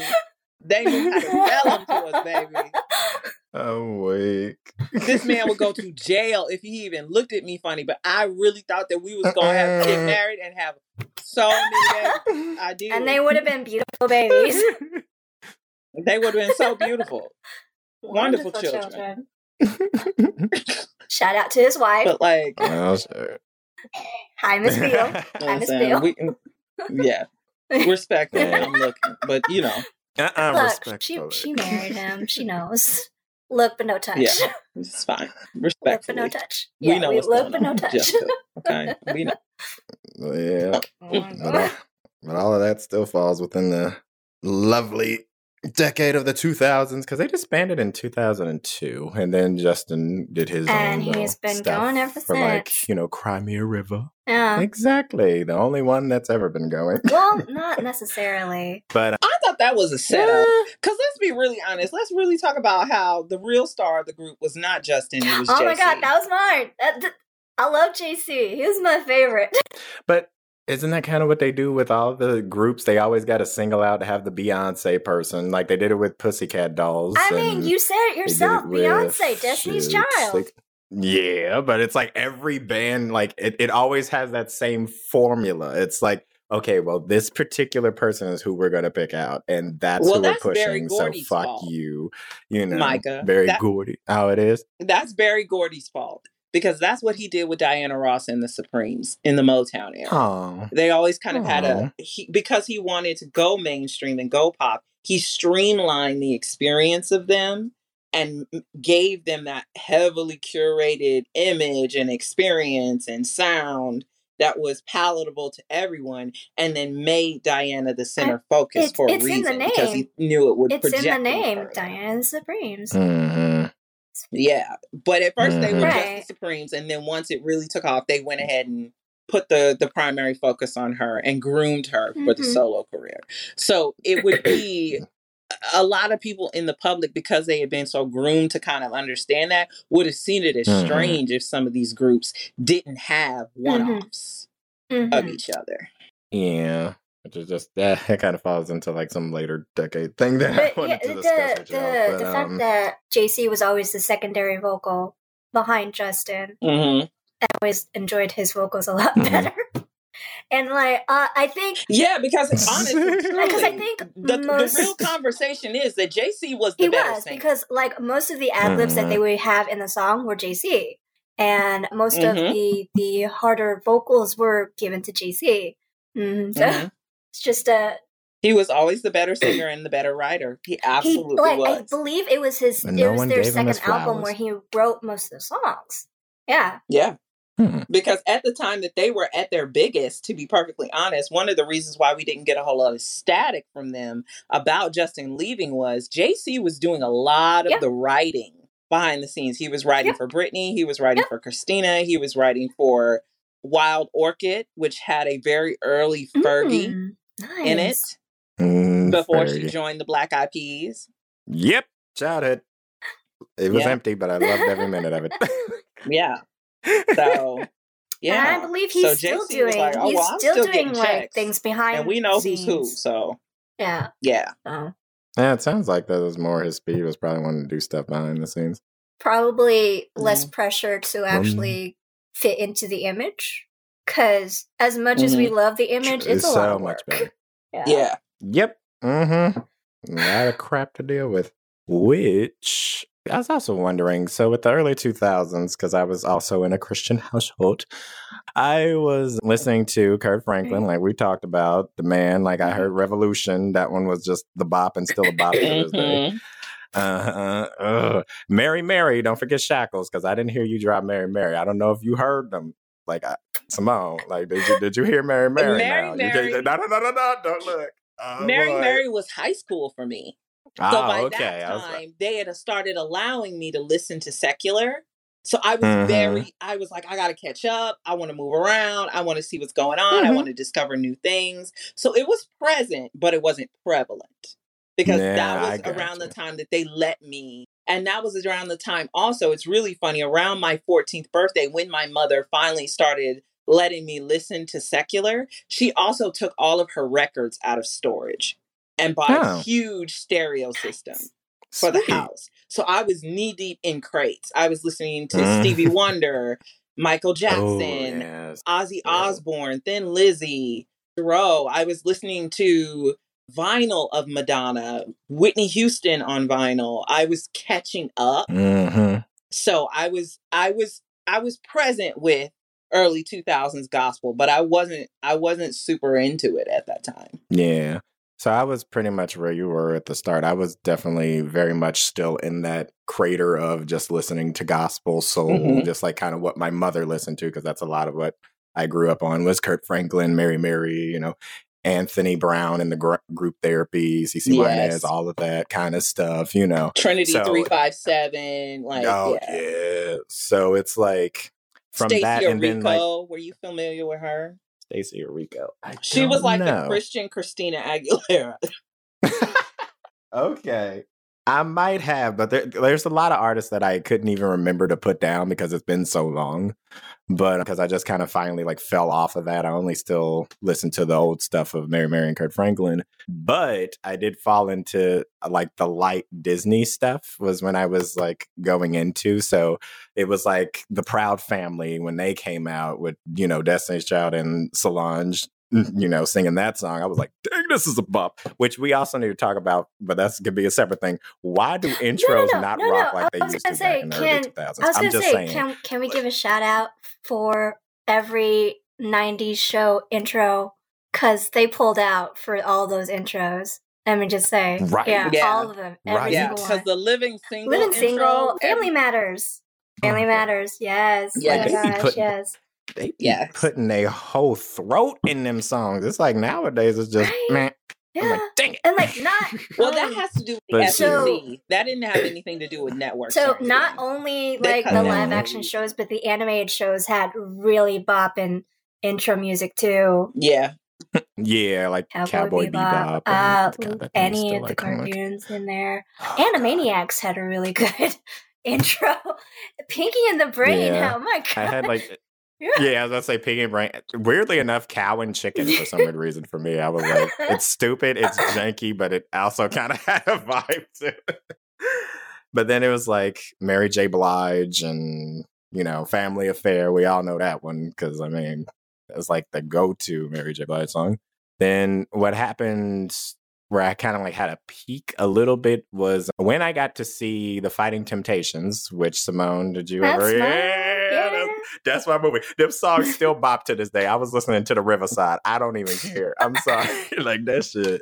They knew how to sell them to us, baby. (laughs) I'm weak. This man would go to (laughs) jail if he even looked at me funny. But I really thought that we was gonna have get uh-uh. married and have so many babies. I (laughs) did. And they would have been beautiful babies. They would have been so beautiful. Wonderful children. Shout out to his wife. But like, oh, sure. Hi, Miss Biel. Hi, Miss listen, Biel. we, yeah, respectfully, I'm looking, but you know, Uh-uh, Look, she respectfully. she married him. (laughs) She knows. Look but no touch. (laughs) Yeah. it's fine. Look but no Respectfully, touch. we Yeah, know we what's look but no (laughs) touch. Jessica, okay, we know. Yeah. Mm. But all, but all of that still falls within the lovely decade of the 2000s because they disbanded in 2002 and then justin did his And own little he's been stuff going ever for like you know Cry Me a River Yeah. exactly the only one that's ever been going Well, not necessarily. but I thought that was a setup. Because let's be really honest. Let's really talk about how the real star of the group was not Justin. It was Oh my god, that was mine. That, th- I love JC. He was my favorite. (laughs) but isn't that kind of what they do with all the groups they always got to single out to have the beyonce person like they did it with pussycat dolls I mean, you said it yourself, it with, Beyonce, Destiny's shit, Child. like- Yeah, but it's like every band, like it, it always has that same formula. It's like, okay, well, this particular person is who we're gonna pick out, and that's Well, who that's we're pushing. So fuck fault. you, you know, Micah. Very That- Gordy. Oh, it is. That's Berry Gordy's fault. Because that's what he did with Diana Ross and the Supremes in the Motown era. Oh, They always kind of had a he, because he wanted to go mainstream and go pop. He streamlined the experience of them and gave them that heavily curated image and experience and sound that was palatable to everyone, and then made Diana the center focus for a reason because he knew it would. It's in the name, Diana Supremes. Mm-hmm. Yeah, but at 1st mm-hmm. they were right. just the Supremes, and then once it really took off, they went ahead and put the the primary focus on her and groomed her mm-hmm. for the mm-hmm. solo career. So it would be a lot of people in the public because they had been so groomed to kind of understand that would have seen it as mm-hmm. strange if some of these groups didn't have mm-hmm. one-offs mm-hmm. of each other. Yeah. Which is just that it kind of falls into like some later decade thing that but, I wanted yeah, to discuss. The, the, but, the um, fact that JC was always the secondary vocal behind Justin, mm-hmm. I always enjoyed his vocals a lot mm-hmm. better. And like, uh, I think, yeah, because (laughs) honestly, because I think the, most, the, real conversation is that JC was the he was singer. because like most of the ad libs mm-hmm. that they would have in the song were JC, and most mm-hmm. of the the harder vocals were given to JC. Mm-hmm. So mm-hmm. (laughs) it's just a. He was always the better singer and the better writer. He absolutely he, like, was. I believe it was his. it was their second album where he wrote most of the songs. Yeah. Yeah. Hmm. Because at the time that they were at their biggest, to be perfectly honest, one of the reasons why we didn't get a whole lot of static from them about Justin leaving was JC was doing a lot of yep. the writing behind the scenes. He was writing yep. for Britney, he was writing yep. for Christina, he was writing for Wild Orchid, which had a very early Fergie mm, nice. in it mm, before Fergie. she joined the Black Eyed Peas. Yep, childhood. It was empty, but I loved every minute of it. yeah. So yeah, (laughs) and I believe he's so still JC doing. Like, oh, he's well, still, still, doing like things behind, and we know scenes. who's who. So yeah, yeah. Yeah, it sounds like that was more his speed. Was probably wanting to do stuff behind the scenes. Probably less mm-hmm. pressure to actually mm-hmm. fit into the image. Because as much mm-hmm. as we mm-hmm. love the image, it's, it's a so lot of work. much better. (laughs) Yeah. yeah. Yep. Mm-hmm. A lot of crap to deal with. Which I was also wondering so, with the early 2000s, because I was also in a Christian (laughs) household, I was listening to Kirk Franklin, like we talked about, the man. Like I heard Revolution. That one was just the bop and still a bop to this day. Uh, uh, Mary Mary, don't forget Shackles, because I didn't hear you drop Mary Mary. I don't know if you heard them. Like I, Simone, like did you did you hear Mary (laughs) Mary? Mary now? Mary. You, no, no, no, no, no, don't look. Oh, Mary. Mary was high school for me. So oh, by okay. that time, like... they had started allowing me to listen to secular. So I was mm-hmm. very, I was like, I got to catch up. I want to move around. I want to see what's going on. Mm-hmm. I want to discover new things. So it was present, but it wasn't prevalent because yeah, that was around you. the time that they let me. And that was around the time also, it's really funny, around my 14th birthday, when my mother finally started letting me listen to secular, she also took all of her records out of storage and buy oh. a huge stereo system for the house. So I was knee deep in crates. I was listening to mm. Stevie (laughs) Wonder, Michael oh, Jackson, oh, yes. Ozzy yeah. Osbourne, Thin Lizzy, Thoreau. I was listening to vinyl of Madonna, Whitney Houston on vinyl. I was catching up. Mm-hmm. So I was I was I was present with early 2000s gospel, but I wasn't I wasn't super into it at that time. Yeah. So I was pretty much where you were at the start. I was definitely very much still in that crater of just listening to gospel soul, mm-hmm. just like kind of what my mother listened to, because that's a lot of what I grew up on was Kirk Franklin, Mary Mary, you know, Anthony Brown and the gr- group therapy, CeCe yes. all of that kind of stuff, you know. Trinity so, 357, like oh, yeah. yeah. So it's like from Stacie that and then like were you familiar with her? Stacie Orrico. I she was like know. a Christian Christina Aguilera. (laughs) okay. I might have, but there, there's a lot of artists that I couldn't even remember to put down because it's been so long. But because I just kind of finally like fell off of that, I only still listen to the old stuff of Mary Mary and Kirk Franklin. But I did fall into uh, like the light Disney stuff was when I was like going into. So it was like the Proud Family when they came out with you know Destiny's Child and Solange (laughs) you know, singing that song, I was like, dang, this is a bump, which we also need to talk about, but that's going to be a separate thing. Why do intros no, no, not no, rock like they used to say, back in the can, early 2000s? I was going to say, saying. Can, can we give a shout out for every 90s show intro? Because they pulled out for all those intros. Let me just say, right. yeah, yeah. all of them, every right. yeah, because the living single, living single, intro, Family Matters, oh, Family Matters, yes, yes, oh gosh, yes. They be yes. putting a whole throat in them songs. It's like nowadays it's just right? man. Yeah. Like, Dang it. And like not (laughs) Well um, that has to do with the so, That didn't have anything to do with network. So not only like the live action shows, but the animated shows had really bopping intro music too. Yeah. (laughs) yeah, like Cowboy, Cowboy Bebop, Bebop uh, any of the cartoons in there. (gasps) Oh, Animaniacs God. had a really (laughs) good intro. Pinky and the Brain. Yeah. Oh my god! I had like. Yeah. I was gonna say Pinky and Brain. Eh, weirdly enough, cow and chicken for some weird reason for me. I was like, (laughs) it's stupid, it's janky, but it also kind of (laughs) had a vibe to it. But then it was like Mary J. Blige and you know Family Affair. We all know that one because I mean as like the go-to Mary J. Blige song. Then what happened where I kind of like had a peak a little bit was when I got to see the Fighting Temptations, which Simone, did you that's ever? Yeah, That's, my movie. Them songs still bop to this day. I was listening to the Riverside. I don't even care. I'm sorry, (laughs) like that shit.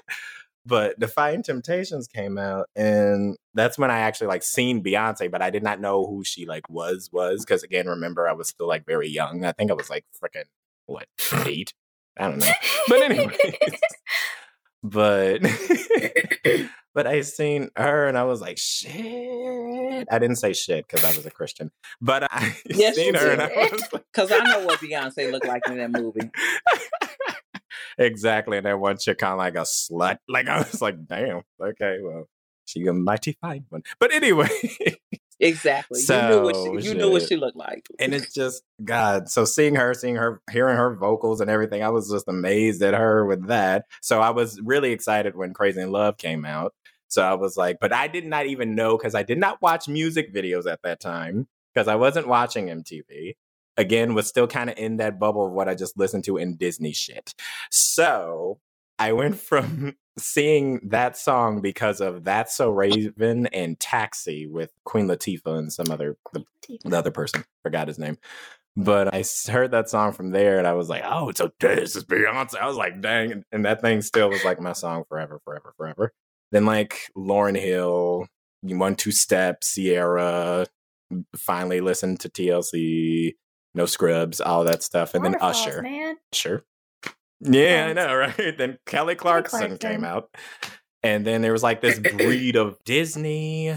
But the Fighting Temptations came out, and that's when I actually like seen Beyonce, but I did not know who she like was was because again, remember I was still like very young. I think I was like freaking what eight? I don't know. But anyway, (laughs) but (laughs) but I seen her and I was like, shit. I didn't say shit because I was a Christian, but I (laughs) yes, seen her and I was like, (laughs) because I know what Beyonce looked like in that movie. (laughs) exactly, and that one chick kind of like a slut. Like I was like, damn. Okay, well, she a mighty fine one. But anyway, Exactly. So, you knew what she, you knew what she looked like. And it's just God. So seeing her, seeing her, hearing her vocals and everything, I was just amazed at her with that. So I was really excited when Crazy in Love came out. So I was like, but I did not even know because I did not watch music videos at that time because I wasn't watching MTV. Again, was still kind of in that bubble of what I just listened to in Disney shit. So I went (laughs) from seeing that song because of That's So Raven and Taxi with Queen Latifah and some other the, the, other person forgot his name. But I heard that song from there and I was like, oh, so this is Beyonce. I was like, dang. And that thing still was like my song forever, forever, forever. Then like Lauryn Hill, One Two Step, Ciara, finally listened to TLC, No Scrubs, all that stuff. And then Usher. Man. Usher. Yeah, I know, (laughs) right? Then Kelly Clarkson, Clarkson came out. And then there was like this (clears throat) breed of Disney.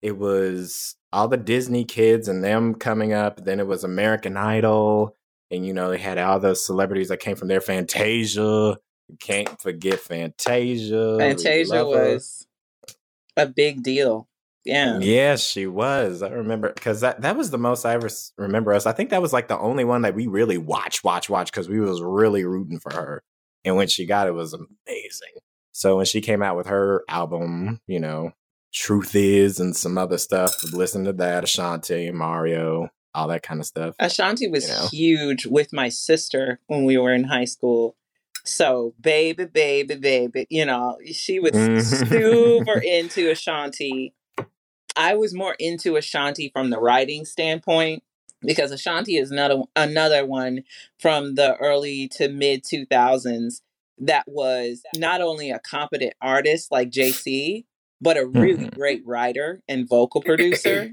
It was all the Disney kids and them coming up. Then it was American Idol. And, you know, they had all the celebrities that came from there. Fantasia. You can't forget Fantasia. Fantasia was a big deal. Yeah. Yes, she was. I remember because that, that was the most I ever remember us. I think that was like the only one that we really watch, watch, watch because we was really rooting for her. And when she got it, it was amazing. So when she came out with her album, you know, Truth Is and some other stuff, listen to that, Ashanti, Mario, all that kind of stuff. Ashanti was you know? huge with my sister when we were in high school. So, baby, baby, baby, you know, she was mm-hmm. super (laughs) into Ashanti. I was more into Ashanti from the writing standpoint because Ashanti is another another one from the early to mid 2000s that was not only a competent artist like JC, but a really mm-hmm. great writer and vocal producer.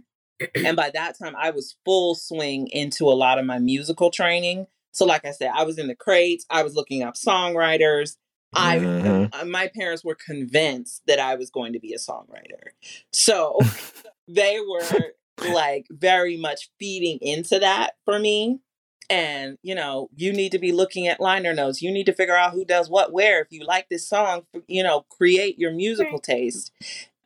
and by that time, I was full swing into a lot of my musical training. So, like I said, I was in the crates, I was looking up songwriters, I mm-hmm. Uh, my parents were convinced that I was going to be a songwriter. So (laughs) they were like very much feeding into that for me. And, you know, you need to be looking at liner notes. You need to figure out who does what where. If you like this song, you know, create your musical taste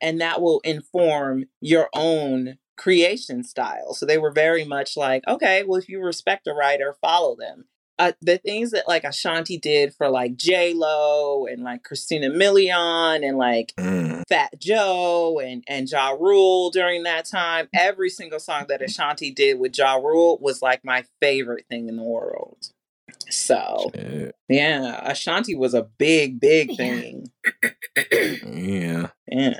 and that will inform your own creation style. So they were very much like, okay, well, if you respect a writer, follow them uh, the things that like Ashanti did for like J Lo and like Christina Milian and like mm. Fat Joe and and Ja Rule during that time, every single song that Ashanti did with Ja Rule was like my favorite thing in the world. So Shit. yeah, Ashanti was a big, big thing. yeah. Yeah.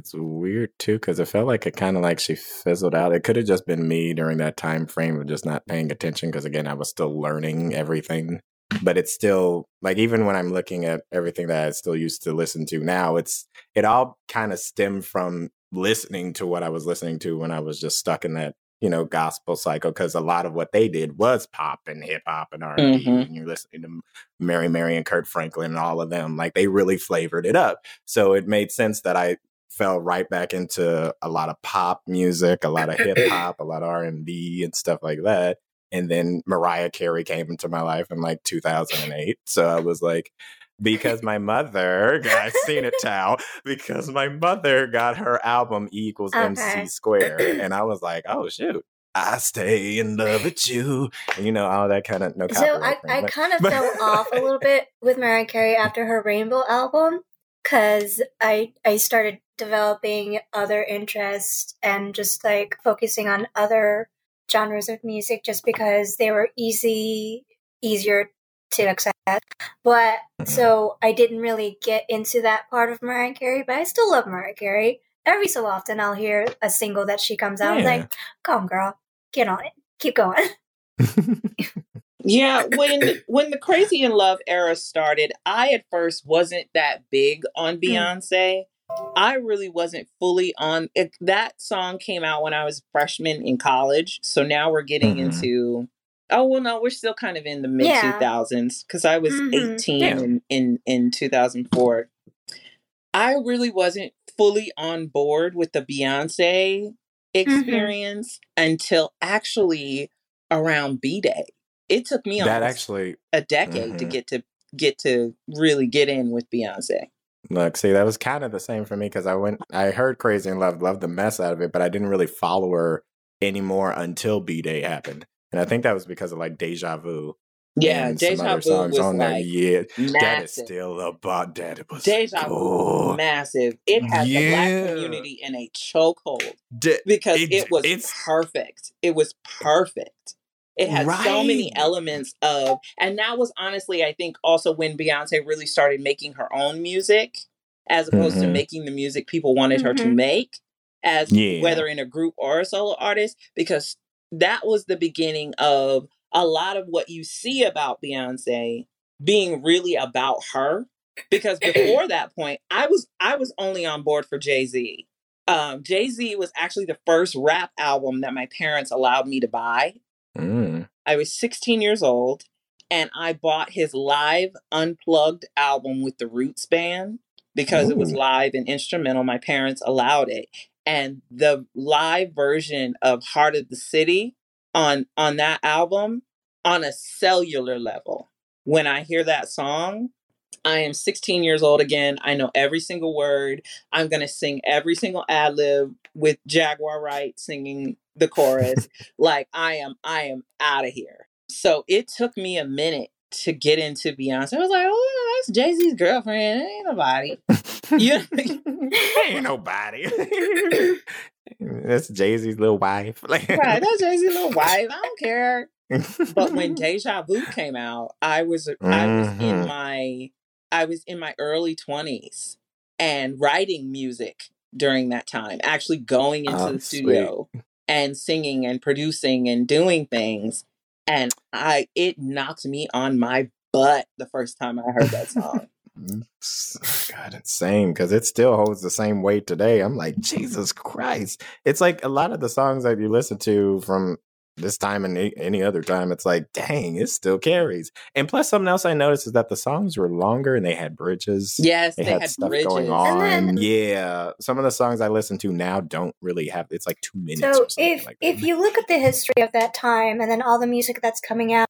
It's weird too because it felt like it kind of like she fizzled out. It could have just been me during that time frame of just not paying attention because again, I was still learning everything. But it's still like even when I'm looking at everything that I still used to listen to now, it's it all kind of stemmed from listening to what I was listening to when I was just stuck in that you know, gospel cycle because a lot of what they did was pop and hip hop and R and B. Mm-hmm. And you're listening to Mary Mary and Kirk Franklin and all of them, like they really flavored it up. So it made sense that I fell right back into a lot of pop music, a lot of hip (laughs) hop, a lot of R and B and stuff like that. And then Mariah Carey came into my life in like 2008. So I was like, because my mother, I've seen it, Tao, because my mother got her album E equals Okay. MC square. (clears throat) And I was like, oh, shoot. I stay in love with you. And, you know, all that kind of no So I, I kind of (laughs) fell off a little bit with Mariah Carey after her Rainbow album because I I started developing other interests and just like focusing on other genres of music just because they were easy easier to accept. But Mhm. so I didn't really get into that part of Mariah Carey, but I still love Mariah Carey. Every so often I'll hear a single that she comes out. I'm Yeah. like, come girl, get on it. Keep going. (laughs) Yeah, when when the Crazy in Love era started, I at first wasn't that big on Mm. Beyonce. I really wasn't fully on it, that song came out when I was a freshman in college. So now we're getting Mhm. into oh well no, we're still kind of in the mid Yeah. 2000s cuz I was Mhm. 18 Yeah. in, in in 2004. I really wasn't fully on board with the Beyonce experience until actually around B-Day. It took me that actually, a decade to Mhm. get to get to really get in with Beyonce. Look, see, that was kind of the same for me because I went, I heard Crazy in Love, loved the mess out of it, but I didn't really follow her anymore until B Day happened. And I think that was because of like Deja Vu. Yeah, and some Deja other Vu songs was on there. like Yeah, that is still about that. It was Deja Vu massive. It had the black community in a chokehold De- because It- it, was it's- perfect. It was perfect. It had so many elements of, and that was honestly, I think, also when Beyonce really started making her own music, as opposed to Mhm. making the music people wanted her to Mhm. make, as Yeah. whether in a group or a solo artist, because that was the beginning of a lot of what you see about Beyonce being really about her. Because before (clears throat) that point, I was I was only on board for Jay Z. Um, Jay Z was actually the first rap album that my parents allowed me to buy. Mm. I was 16 years old and I bought his live unplugged album with the Roots band because it was live and instrumental. My parents allowed it. And the live version of Heart of the City on on that album on a cellular level. When I hear that song, I am 16 years old again. I know every single word. I'm going to sing every single ad lib with Jaguar Wright singing the chorus like I am I am out of here. So it took me a minute to get into Beyonce. I was like, oh, that's Jay Z's girlfriend. It ain't nobody. You (laughs) Ain't nobody. (laughs) That's Jay Z's little wife. (laughs) Like, right? That's Jay Z's little wife. I don't care. But when Deja Vu came out, I was I was in Mhm. my I was in my early twenties and writing music during that time. Actually going into Oh, the sweet. And singing and producing and doing things. And I it knocked me on my butt the first time I heard that (laughs) song. Mm, oh God, it's same because it still holds the same weight today. I'm like, Jesus Christ. It's like a lot of the songs that you listen to from this time and any other time, it's like, dang, it still carries. And plus, something else I noticed is that the songs were longer and they had bridges. Yes, They, they, had, had, stuff bridges. going on. Then- yeah. Some of the songs I listen to now don't really have, it's like two minutes So or something if like that. if you look at the history of that time and then all the music that's coming out,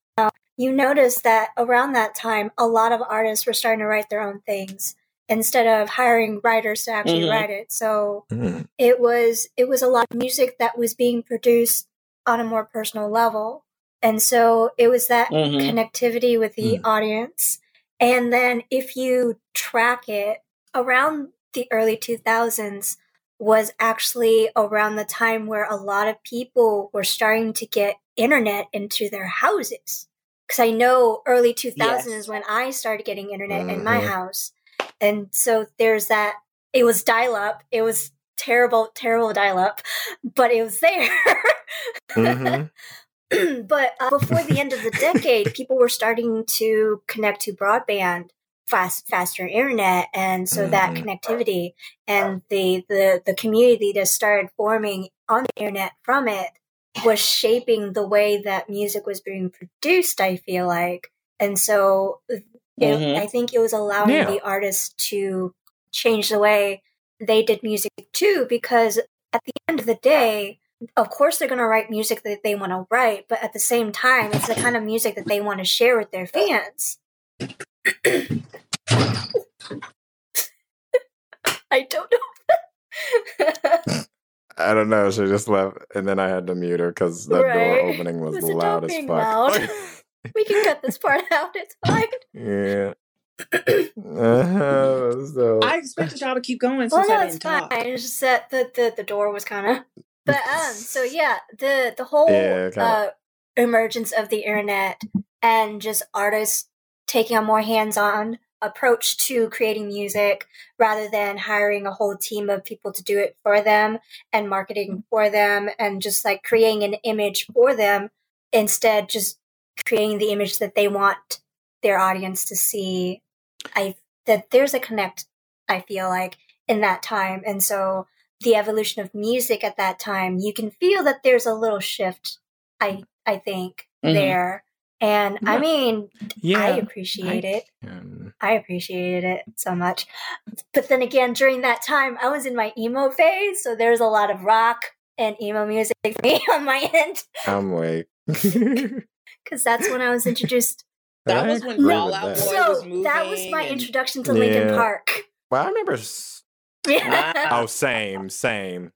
you notice that around that time a lot of artists were starting to write their own things instead of hiring writers to actually Mhm. write it. So Mm, it was it was a lot of music that was being produced on a more personal level. And so it was that Mhm. connectivity with the Mm. audience. And then if you track it around the early 2000s was actually around the time where a lot of people were starting to get internet into their houses. Because I know early 2000s Yes. is when I started getting internet in my Mhm. house. And so there's that, it was dial up. It was terrible, terrible dial up, but it was there. mhm. (laughs) but uh, before the end of the decade, (laughs) people were starting to connect to broadband, fast, faster internet, and so that Mhm. connectivity and the, the the community that started forming on the internet from it was shaping the way that music was being produced, I feel like. And so it, mm-hmm. I think it was allowing yeah. the artists to change the way they did music too, because at the end of the day, of course they're going to write music that they want to write, but at the same time, it's the kind of music that they want to share with their fans. (coughs) I don't know. (laughs) I don't know. She just left, and then I had to mute her because that right. door opening was, was loud as fuck. Loud. (laughs) we can cut this part out. It's fine. Yeah. Uh, (laughs) so. I expected y'all to keep going. Well, no, it's fine. Talk. It's just that the, the, the door was kind of. (laughs) But um, so yeah, the the whole yeah, uh, emergence of the internet and just artists taking a more hands on approach to creating music rather than hiring a whole team of people to do it for them and marketing for them and just like creating an image for them instead just creating the image that they want their audience to see i that there's a connect i feel like in that time and so the evolution of music at that time you can feel that there's a little shift i i think mm-hmm. there and I mean, yeah, I appreciate I it. I appreciated it so much. But then again, during that time, I was in my emo phase, so there's a lot of rock and emo music for me (laughs) on my end. I'm like, (laughs) because that's when I was (laughs) introduced. That was when Fall Out Boy so was moving. That was my and... introduction to yeah. Linkin Park. Well, I remember. Yeah. (laughs) oh, same, same.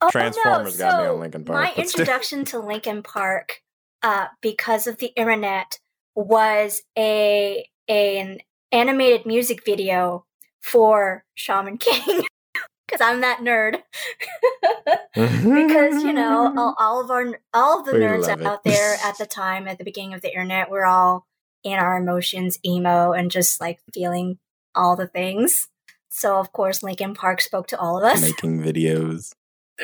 Oh, Transformers no. got so me on Linkin Park. My introduction to Linkin Park uh, because of the internet was a an animated music video for Shaman King. (laughs) Because I'm that nerd. (laughs) because you know all, all, of our all of the we nerds out it. there at the time at the beginning of the internet were all in our emotions, emo, and just like feeling all the things. So of course, Linkin Park spoke to all of us. Making videos.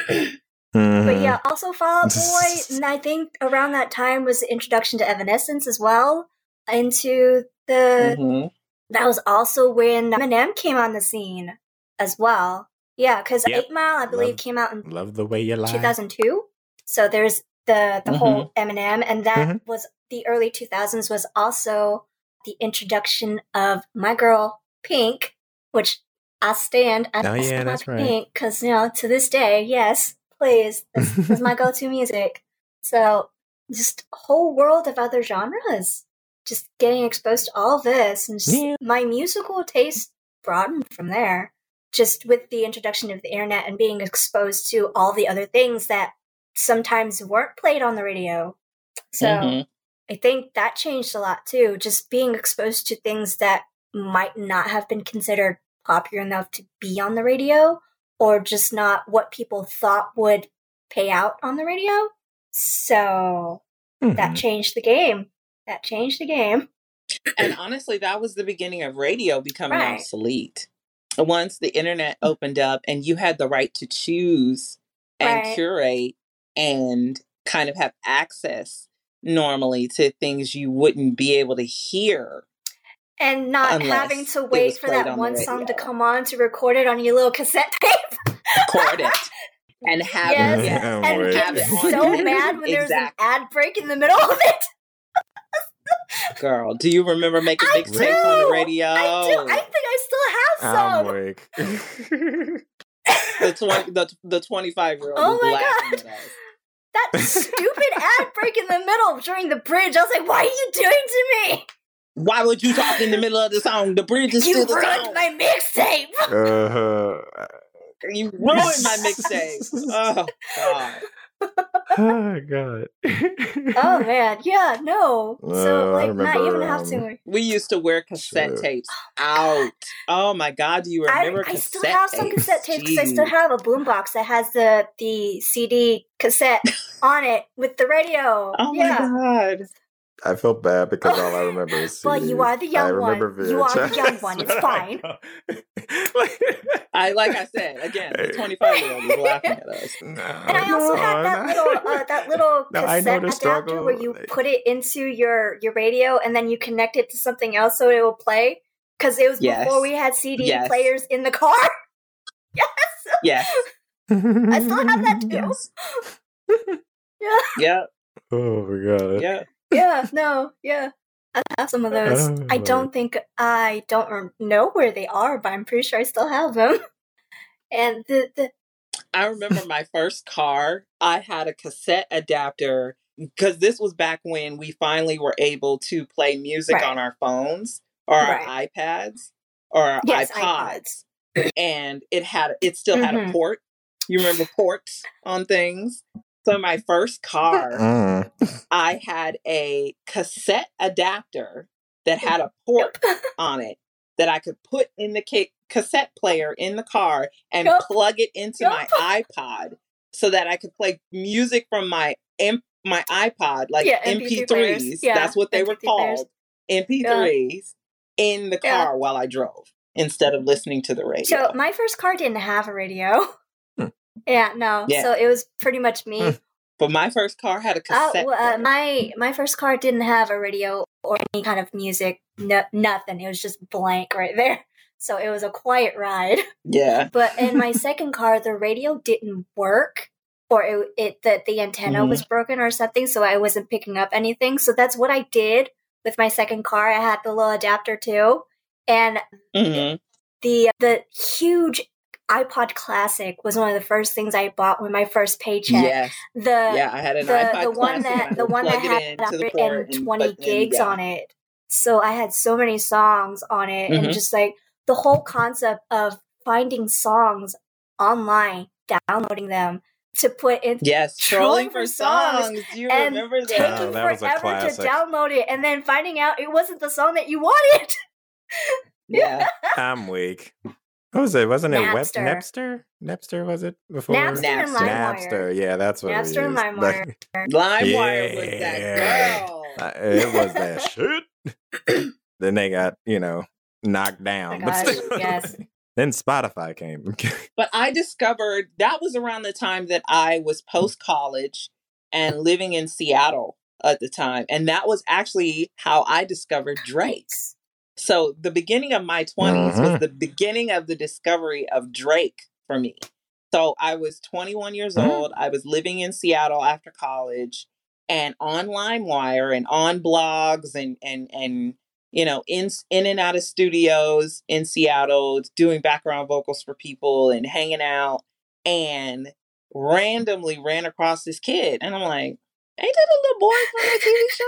(laughs) Mm-hmm. But yeah, also Fall Out Boy, (laughs) and I think around that time was the introduction to Evanescence as well into the. Mm-hmm. That was also when Eminem came on the scene as well. Yeah, because yep. Eight Mile, I believe, love, came out in love the way you lie. 2002. So there's the the mm-hmm. whole Eminem, and that mm-hmm. was the early 2000s. Was also the introduction of my girl Pink, which I stand. I oh yeah, that's right. Pink because you know to this day, yes, plays (laughs) is my go-to music. So just a whole world of other genres. Just getting exposed to all this and yeah. my musical taste broadened from there. Just with the introduction of the internet and being exposed to all the other things that sometimes weren't played on the radio. So mm-hmm. I think that changed a lot too. Just being exposed to things that might not have been considered popular enough to be on the radio or just not what people thought would pay out on the radio. So mm-hmm. that changed the game. That changed the game. and honestly, that was the beginning of radio becoming right. obsolete. Once the internet opened up and you had the right to choose and right. curate and kind of have access normally to things you wouldn't be able to hear and not having to wait for that on one song to come on to record it on your little cassette (laughs) tape. record it. And (laughs) have yes. (laughs) it, yeah. and get so mad when exactly. there's an ad break in the middle of it. Girl, do you remember making mixtapes on the radio? I do. I think I still have some. the twenty, the the twenty five year old. Oh my god! That stupid (laughs) ad break in the middle during the bridge. I was like, "What are you doing to me?" Why would you talk in the middle of the song? The bridge is you still the You ruined song. my mixtape. Uh-huh. You ruined my mixtape. (laughs) Oh god. Oh god. oh (laughs) man, yeah, no. So uh, like not even have to. Um, we used to wear cassette Shit. tapes out. Oh my god, do you remember? I, I still have tapes? some cassette tapes because I still have a boombox that has the the CD cassette (laughs) on it with the radio. Oh yeah. my god. I feel bad because all I (laughs) remember is. well, you are the young one. VHS. You are the young one. It's (laughs) fine. (laughs) I like I said again. The twenty-five year old is laughing at us. No, and I also no, had that little uh, that little no, cassette adapter where you put it into your your radio and then you connect it to something else so it will play. Because it was yes. before we had CD yes. players in the car. yes. Yes. I still have that too. Yes. Yeah. Yeah. Oh my god. Yeah. Yeah. No. Yeah. I have some of (laughs) those. Oh, I don't think I don't know where they are, but I'm pretty sure I still have them. (laughs) And the the I remember my first car, I had a cassette adapter because this was back when we finally were able to play music Right. on our phones or our Right. iPads or our Yes, iPods. And it had it still had a Mhm. port. You remember ports on things? So my first car, Mm. I had a cassette adapter that had a port on it that I could put in the ca- cassette player in the car and Yup. plug it into Yup. my iPod so that I could play music from my M- my iPod, like Yeah, MP3 MP3s. Yeah, That's what they were MP3 players. called, MP3s, in the car while I drove instead of listening to the radio. So my first car didn't have a radio. Yeah, no. Yeah. So it was pretty much me. Hmm. but my first car had a Uh, cassette. well, uh, my my first car didn't have a radio or any kind of music. No, nothing. It was just blank right (laughs) there. So it was a quiet ride. yeah. (laughs) But in my second car, the radio didn't work, or it, it the the antenna Mhm. was broken or something, so I wasn't picking up anything. So that's what I did with my second car. I had the little adapter too, and hmm the the huge iPod Classic was one of the first things I bought with my first paycheck. Yes. The yeah, I had an the iPod the one Classic and I that the one that had into the port and 120 and gigs yeah. on it. So I had so many songs on it, Mhm. and just like the whole concept of finding songs online, downloading them to put in, Yes, Trolling trolling for for songs songs. You and remember taking that? Oh, that was a forever to download it, and then finding out it wasn't the song that you wanted. (laughs) Yeah. (laughs) I'm weak. What was it? Wasn't it Web Napster. Napster? Napster was it before? Napster and Napster. LimeWire. Napster, yeah, that's what Napster we and used. LimeWire. (laughs) LimeWire was Yeah. that girl. Uh, it was that (laughs) shit. (clears throat) then they got, you know, knocked down. Oh but gosh, still- yes. (laughs) then Spotify came. But I discovered that was around the time that I was post college and living in Seattle at the time. And that was actually how I discovered Drake. So the beginning of my 20s was Mhm. the beginning of the discovery of Drake for me. So I was 21 years Mhm. old. I was living in Seattle after college and on LimeWire and on blogs and and and you know in in and out of studios in Seattle doing background vocals for people and hanging out and randomly ran across this kid and I'm like, ain't that a little boy from the TV show?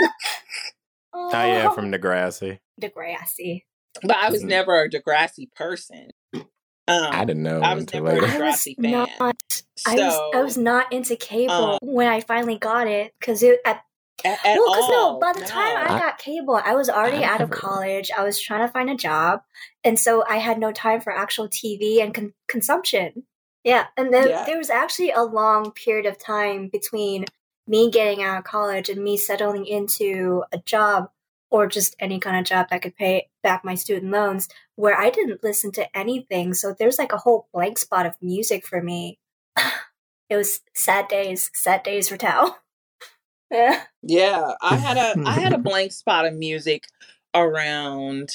(laughs) (laughs) Oh, oh yeah, from Degrassi. Degrassi. But I was Mhm. never a Degrassi person. Um, I didn't know I was until never a later. I was Degrassi fan. not. So I was I was not into cable um, when I finally got it because it at at, at well because no by the time I I- got cable I was already I out of college I was trying to find a job and so I had no time for actual TV and con- consumption. Yeah, and then Yeah. there was actually a long period of time between me getting out of college and me settling into a job or just any kind of job that could pay back my student loans where I didn't listen to anything. So there's like a whole blank spot of music for me. (sighs) it was sad days, sad days for Tao. (laughs) yeah. Yeah, I had a I had a (laughs) blank spot of music around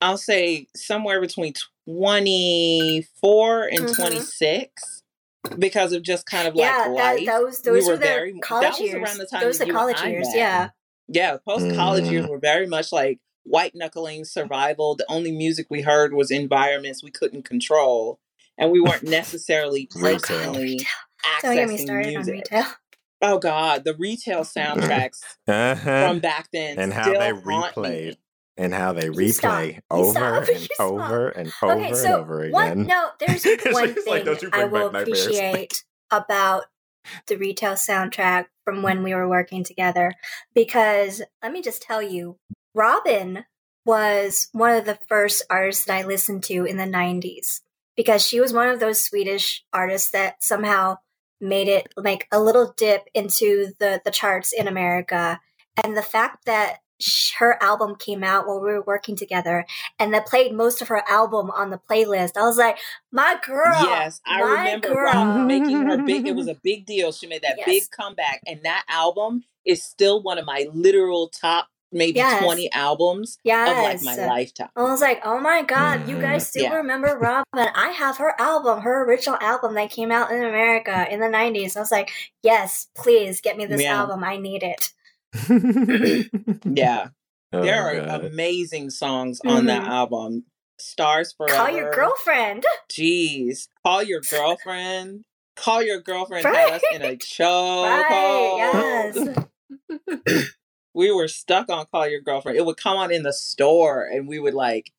I'll say somewhere between 24 and Mhm. 26 because of just kind of yeah, like that, life. those We those were were the very- that college was years. around the time those that the college years, met. yeah. Yeah, post college years Mm. were very much like white knuckling survival. The only music we heard was environments we couldn't control, and we weren't (laughs) necessarily Retail. personally Don't get me accessing started on music. retail. (laughs) Oh God, the retail (laughs) soundtracks Uh-huh. from back then and how they replayed and how they You replay You over (laughs) and stop. over and over okay, and so over one again. no, (laughs) there's one like- like, thing you I will (laughs) appreciate about the retail soundtrack from when we were working together because let me just tell you, Robyn was one of the first artists that I listened to in the 90s because she was one of those Swedish artists that somehow made it like a little dip into the the charts in America and the fact that her album came out while we were working together and that played most of her album on the playlist. I was like, my girl. Yes, I remember girl. Robyn making her big. It was a (laughs) big deal. She made that Yes. big comeback, and that album is still one of my literal top maybe yes. 20 albums yes. of like my lifetime. I was like, oh my God, you mm-hmm. guys still yeah. remember Robyn. I have her album, her original album that came out in America in the 90s. I was like, yes, please get me this yeah. album. I need it. Yeah. (laughs) Oh, there are God. amazing songs on mm-hmm. that album. Stars Forever. Call your girlfriend. Jeez. Call your girlfriend. Call your girlfriend right. had us in a choke. Right, yes. (laughs) we were stuck on Call Your Girlfriend. It would come on in the store and we would like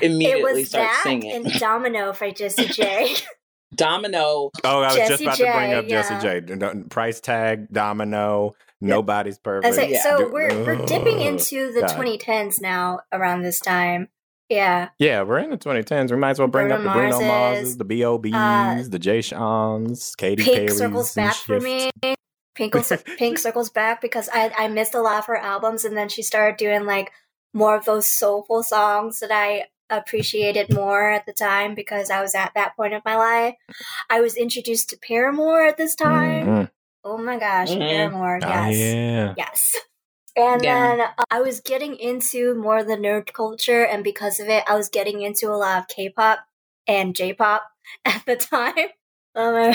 immediately start that singing. And Domino for Jessie J. (laughs) Domino. Oh, I was Jessie just about J, to bring up yeah. Jessie J. Price tag, Domino. Nobody's perfect. Like, yeah. So we're we're dipping into the God. 2010s now around this time. Yeah. Yeah, we're in the 2010s. We might as well bring Bruno up the Bruno Marses, the B.O.B.s, uh, the Jay Sean's, Katy Pink Perry's. circles back for me. Pink, (laughs) Pink circles back because I, I missed a lot of her albums and then she started doing like more of those soulful songs that I appreciated more at the time because I was at that point of my life. I was introduced to Paramore at this time. Mm-hmm. Oh my gosh, mm-hmm. Paramore. Ah, yes. Oh, yeah. Yes. And yeah. then uh, I was getting into more of the nerd culture, and because of it, I was getting into a lot of K pop and J pop (laughs) at the time. Um,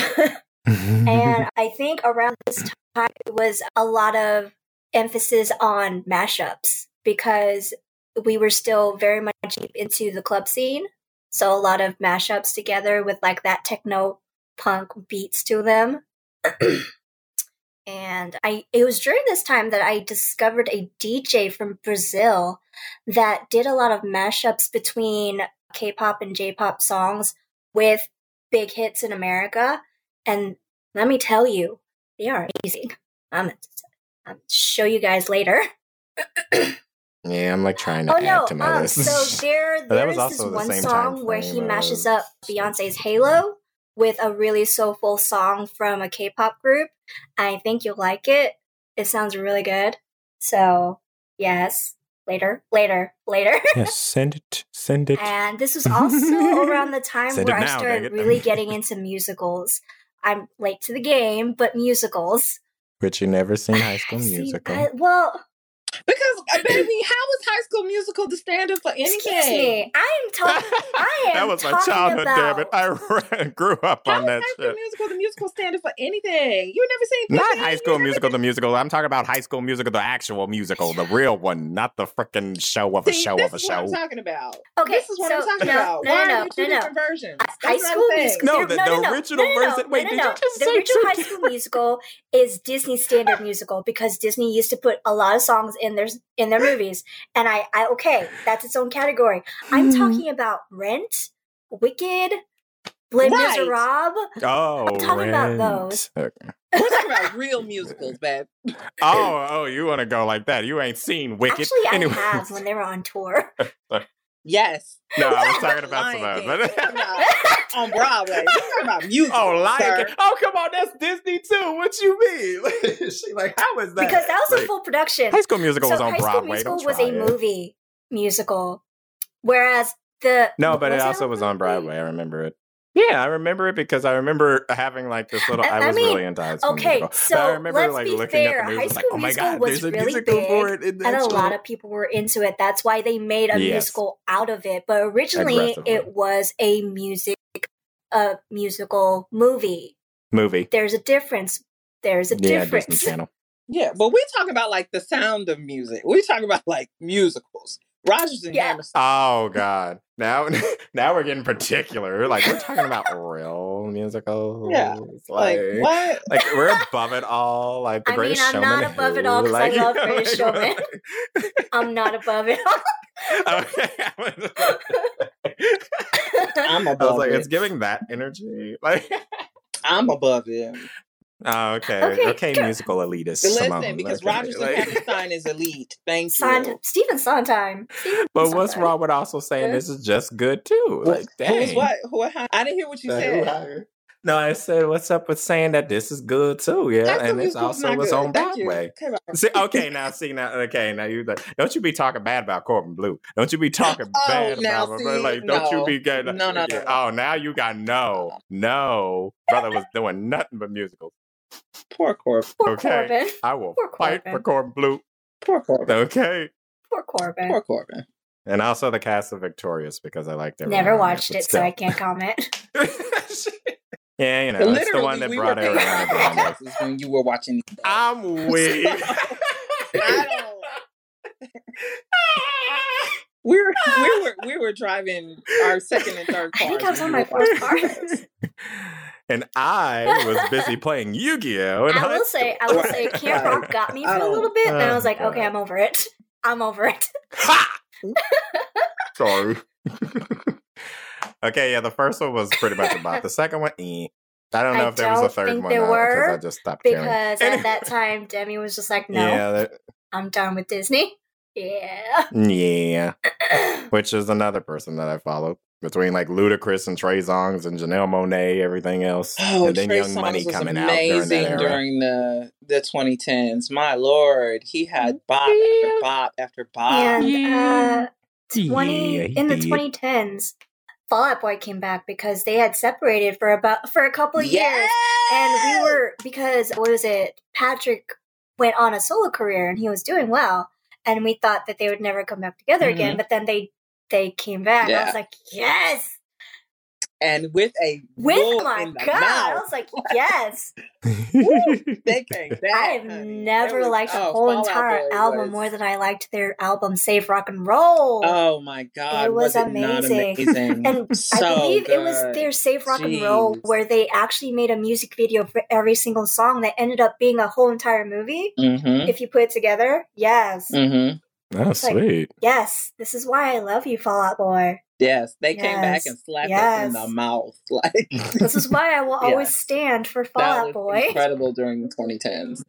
(laughs) and (laughs) I think around this time it was a lot of emphasis on mashups because we were still very much deep into the club scene. So a lot of mashups together with like that techno punk beats to them. (clears throat) and I it was during this time that I discovered a DJ from Brazil that did a lot of mashups between K-pop and J-pop songs with big hits in America and let me tell you they are amazing. Um I'll show you guys later. (coughs) yeah, I'm like trying to oh, add no, to my um, list. So there, there is this one song where he mashes up Beyonce's Halo with a really soulful song from a K-pop group. I think you'll like it. It sounds really good. So, yes, later, later, later. (laughs) yes, send it, send it. And this was (laughs) also around the time where I started really getting into musicals. I'm late to the game, but musicals. But you never seen High School Musical. I, well, because (laughs) baby, how was High School Musical the standard for anything? Excuse me, I am talking. (laughs) I am. that was my childhood, about... damn it! (laughs) I grew up how on that High School Musical the musical standard for anything? You never seen not High School Musical the musical. I'm talking about High School Musical the actual musical, the real one, not the freaking show of a See, show of a show. I'm talking about. Okay, this is what so, I'm talking no, about. No, Why no, no, two no, different versions? High School Musical. No, the, the original version. Wait, did you just the original High School Musical is Disney standard musical because Disney used to put a lot of songs in their in their movies. And I, I okay, that's its own category. I'm hmm. talking about Rent, Wicked, Les right. Miserables. Oh, I'm talking Rent. about those. Okay. We're talking about real musicals, babe. (laughs) oh, oh, you want to go like that? You ain't seen Wicked. Actually, anyway. I have when they were on tour. (laughs) Yes. No, I was (laughs) talking about some But (laughs) on Broadway. We're talking about music. Oh, Lion King. Oh, come on, that's Disney too. What you mean? (laughs) she like, how is that? Because that was like, a full production. High School Musical so was on Broadway. High Broadway. School Musical was a it. movie musical, whereas the no, but it also was on Broadway. I remember it. Yeah, I remember it because I remember having like this little. I, I was mean, really into High School okay, Musical. so I remember let's like be looking fair. at the High School like, oh my Musical god, was there's a really musical big, for it, and a lot of people were into it. That's why they made a yes. musical out of it. But originally, it was a music, a musical movie. Movie. There's a difference. There's a yeah, difference. Disney Channel. Yeah, but we talk about like the sound of music. We talk about like musicals. Rodgers and yeah. Hammerstein. Oh God! Now, (laughs) (laughs) now we're getting particular. Like we're talking about real musicals. Yeah, like, like what? Like we're (laughs) above it all. Like the I Greatest mean, I'm Showman. not above it all because like, I love Greatest like, Showman. I'm not above it all. okay. I'm above I was like, it. it's giving that energy. Like I'm above it. Oh, okay. Okay, okay musical elitist. Listen, Simone. because Rodgers and Hammerstein is elite. Thank Sondheim, you. Stephen Sondheim. Stephen but Sondheim. what's wrong with also saying this is just good too? Like, dang. Who's what? What? I didn't hear what you said. No, I said, what's up with saying that this is good too? Yeah, That's and it's also its own Broadway. See, okay, now see now, okay, now you don't you be talking bad about Corbin Bleu? Don't you be talking (laughs) oh, bad now, about see, like? no. Don't you be getting no, no, yeah. no. Oh, now you got no, no. Brother was doing nothing but musicals. Poor Corbin. Poor okay, Corbin. I will Poor fight Corbin. for Corbin Bleu. Poor Corbin. Okay. Poor Corbin. Poor Corbin. And also the cast of Victorious because I liked it. Never watched it, so I can't comment. (laughs) yeah, you know, Literally, it's the one that we brought everyone when you were watching. (laughs) I'm weak. (laughs) we were we were we were driving our second and third cars. I think I was on my first car. And I was busy (laughs) playing Yu-Gi-Oh. I will say, I will say, (laughs) Camp Rock (laughs) got me for a little bit, and I was like, okay, I'm over it. I'm over it. Sorry. okay, yeah, the first one was pretty much about. The second one, eh. I don't know I if there was a third one there were, because I just stopped because caring. at that time Demi was just like, no, yeah, I'm done with Disney. Yeah. Yeah. (clears throat) Which is another person that I follow between like Ludacris and Trey Songz and Janelle Monáe, everything else. Oh, and then Trey Young Songz Money coming out during, during the the 2010s. My lord, he had bop yeah. after bop after bop. And uh, 20 yeah, in the 2010s, Fall Out Boy came back because they had separated for about for a couple of yes! years, and we were because what was it? Patrick went on a solo career and he was doing well and we thought that they would never come back together mm-hmm. again but then they they came back yeah. i was like yes and with a with oh my god mouth. i was like (laughs) yes they (laughs) came back i have never was, liked the oh, whole entire album was... more than i liked their album save rock and roll oh my god it was, was amazing, amazing? and so i believe good. it was their save rock Jeez. and roll where they actually made a music video for every single song that ended up being a whole entire movie mm-hmm. if you put it together yes mm-hmm. Oh, sweet. Like, yes, this is why I love you, Fall Out Boy. Yes, they yes. came back and slapped yes. us in the mouth. (laughs) Like this is why I will (laughs) yeah. always stand for Fall Out Boy. (laughs) Incredible during the 2010s.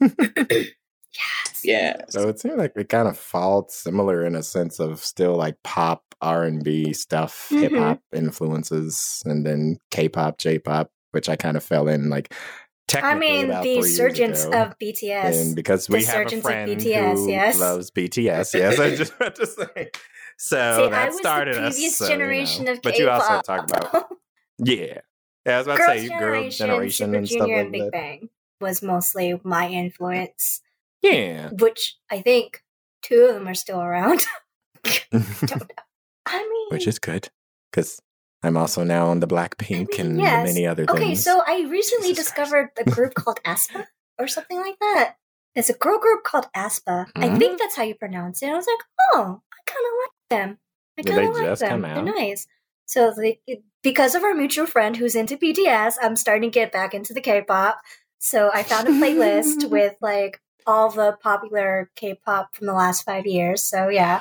yes. Yeah. So it seemed like it kind of followed similar in a sense of still like pop R and B stuff, mm-hmm. hip hop influences, and then K pop, J pop, which I kind of fell in like I mean, the surgence of BTS, and because we have a friend BTS, who yes. loves BTS. (laughs) Yes, I just (laughs) want to say. So See, that started the previous us. generation so, you know. of K-pop. But you also talk about (laughs) yeah, yeah. I was about Girls to say girl generation Super and Junior stuff like and Big that. Bang was mostly my influence. Yeah, which I think two of them are still around. I mean, which is good because I'm also now on the Blackpink and yes. many other things. Okay, so I recently Jesus discovered Christ. a group (laughs) called aespa or something like that. It's a girl group called aespa. Mm-hmm. I think that's how you pronounce it. I was like, oh, I kind of like them. I kind of like them. They're nice. So they, because of our mutual friend who's into BTS, I'm starting to get back into the K-pop. So I found a playlist (laughs) with like all the popular K-pop from the last five years. So yeah.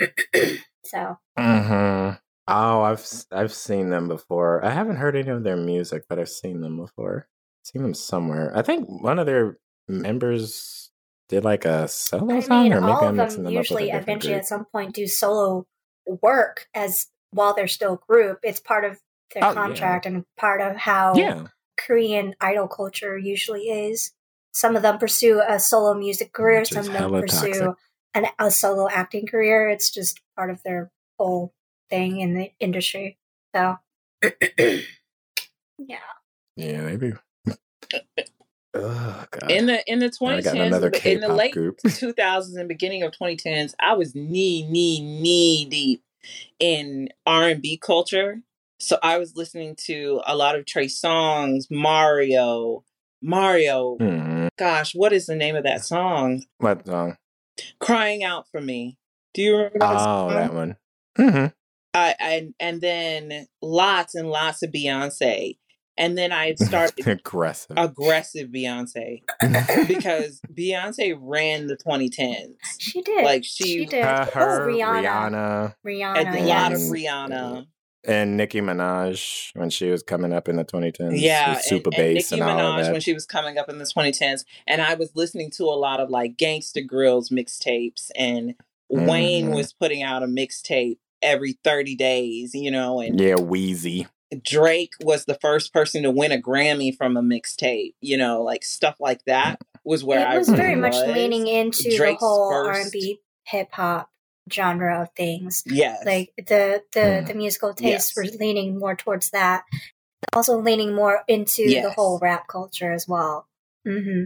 (clears throat) so. Mm-hmm. Oh, I've I've seen them before. I haven't heard any of their music, but I've seen them before. seen them somewhere. I think one of their members did like a solo I song, mean, or maybe all I'm of them usually eventually group. at some point do solo work as while they're still a group. It's part of their oh, contract yeah. and part of how yeah. Korean idol culture usually is. Some of them pursue a solo music career, Which some of them pursue an, a solo acting career. It's just part of their whole thing in the industry. So, (coughs) yeah. Yeah, maybe. (coughs) Oh, God. In the in the twenty tens, in the late group. (laughs) two thousands and beginning of twenty tens, I was knee knee knee deep in R and B culture. So I was listening to a lot of Trey Songz, Mario, Mario. Mm-hmm. Gosh, what is the name of that song? What song? Crying out for me. Do you remember that? Oh, song? that one. Mm-hmm. I, and and then lots and lots of Beyonce, and then I (laughs) started aggressive, aggressive Beyonce because Beyonce ran the 2010s. She did, like she, she did. Uh, her, oh, Rihanna, Rihanna, Rihanna, a yes. lot of Rihanna. And Nicki Minaj when she was coming up in the 2010s. Yeah, super and, bass and, Nicki and Minaj when she was coming up in the 2010s. And I was listening to a lot of like Gangsta Grillz mixtapes and mm-hmm. Wayne was putting out a mixtape every 30 days, you know, and yeah, Wheezy. Drake was the first person to win a Grammy from a mixtape, you know, like stuff like that was where it I was very much leaning into Drake's the whole R and B hip hop genre of things. Yes. Like the the, mm. the musical tastes yes. were leaning more towards that. Also leaning more into yes. the whole rap culture as well. Mm-hmm.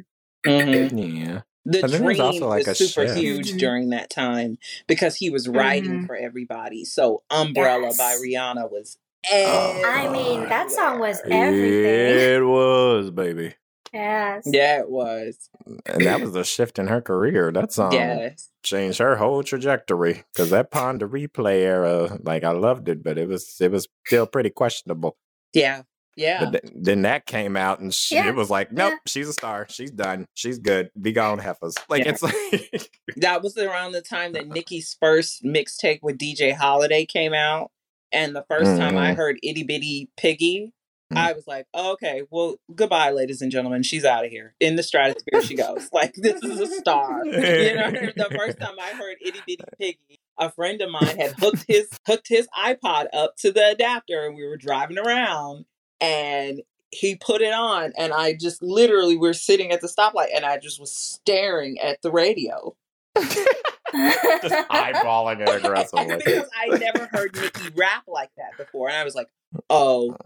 Mm-hmm. Yeah. The Dream was, also like was super shift. huge during that time because he was writing mm-hmm. for everybody. So Umbrella yes. by Rihanna was. Oh, I mean, that song was everything. It was, baby. Yes. Yeah, it was. And that was a shift in her career. That song yes. changed her whole trajectory. Because that Pon de Replay era, like I loved it, but it was it was still pretty questionable. Yeah. Yeah. But th- then that came out and she, yeah. it was like, nope, yeah. she's a star. She's done. She's good. Be gone, heifers. Like yeah. it's like (laughs) that was around the time that Nicki's first mixtape with DJ Holiday came out. And the 1st mm-hmm. time I mm-hmm. heard Itty Bitty Piggy, mm-hmm. I was like, oh, okay, well, goodbye, ladies and gentlemen. She's out of here. In the stratosphere she goes. (laughs) Like this is a star. you know, (laughs) the first time I heard Itty Bitty Piggy, a friend of mine had hooked his hooked his iPod up to the adapter and we were driving around and he put it on and I just literally we're sitting at the stoplight and I just was staring at the radio. just eyeballing it (laughs) aggressively. because I never heard Nicki rap like that before. And I was like, oh,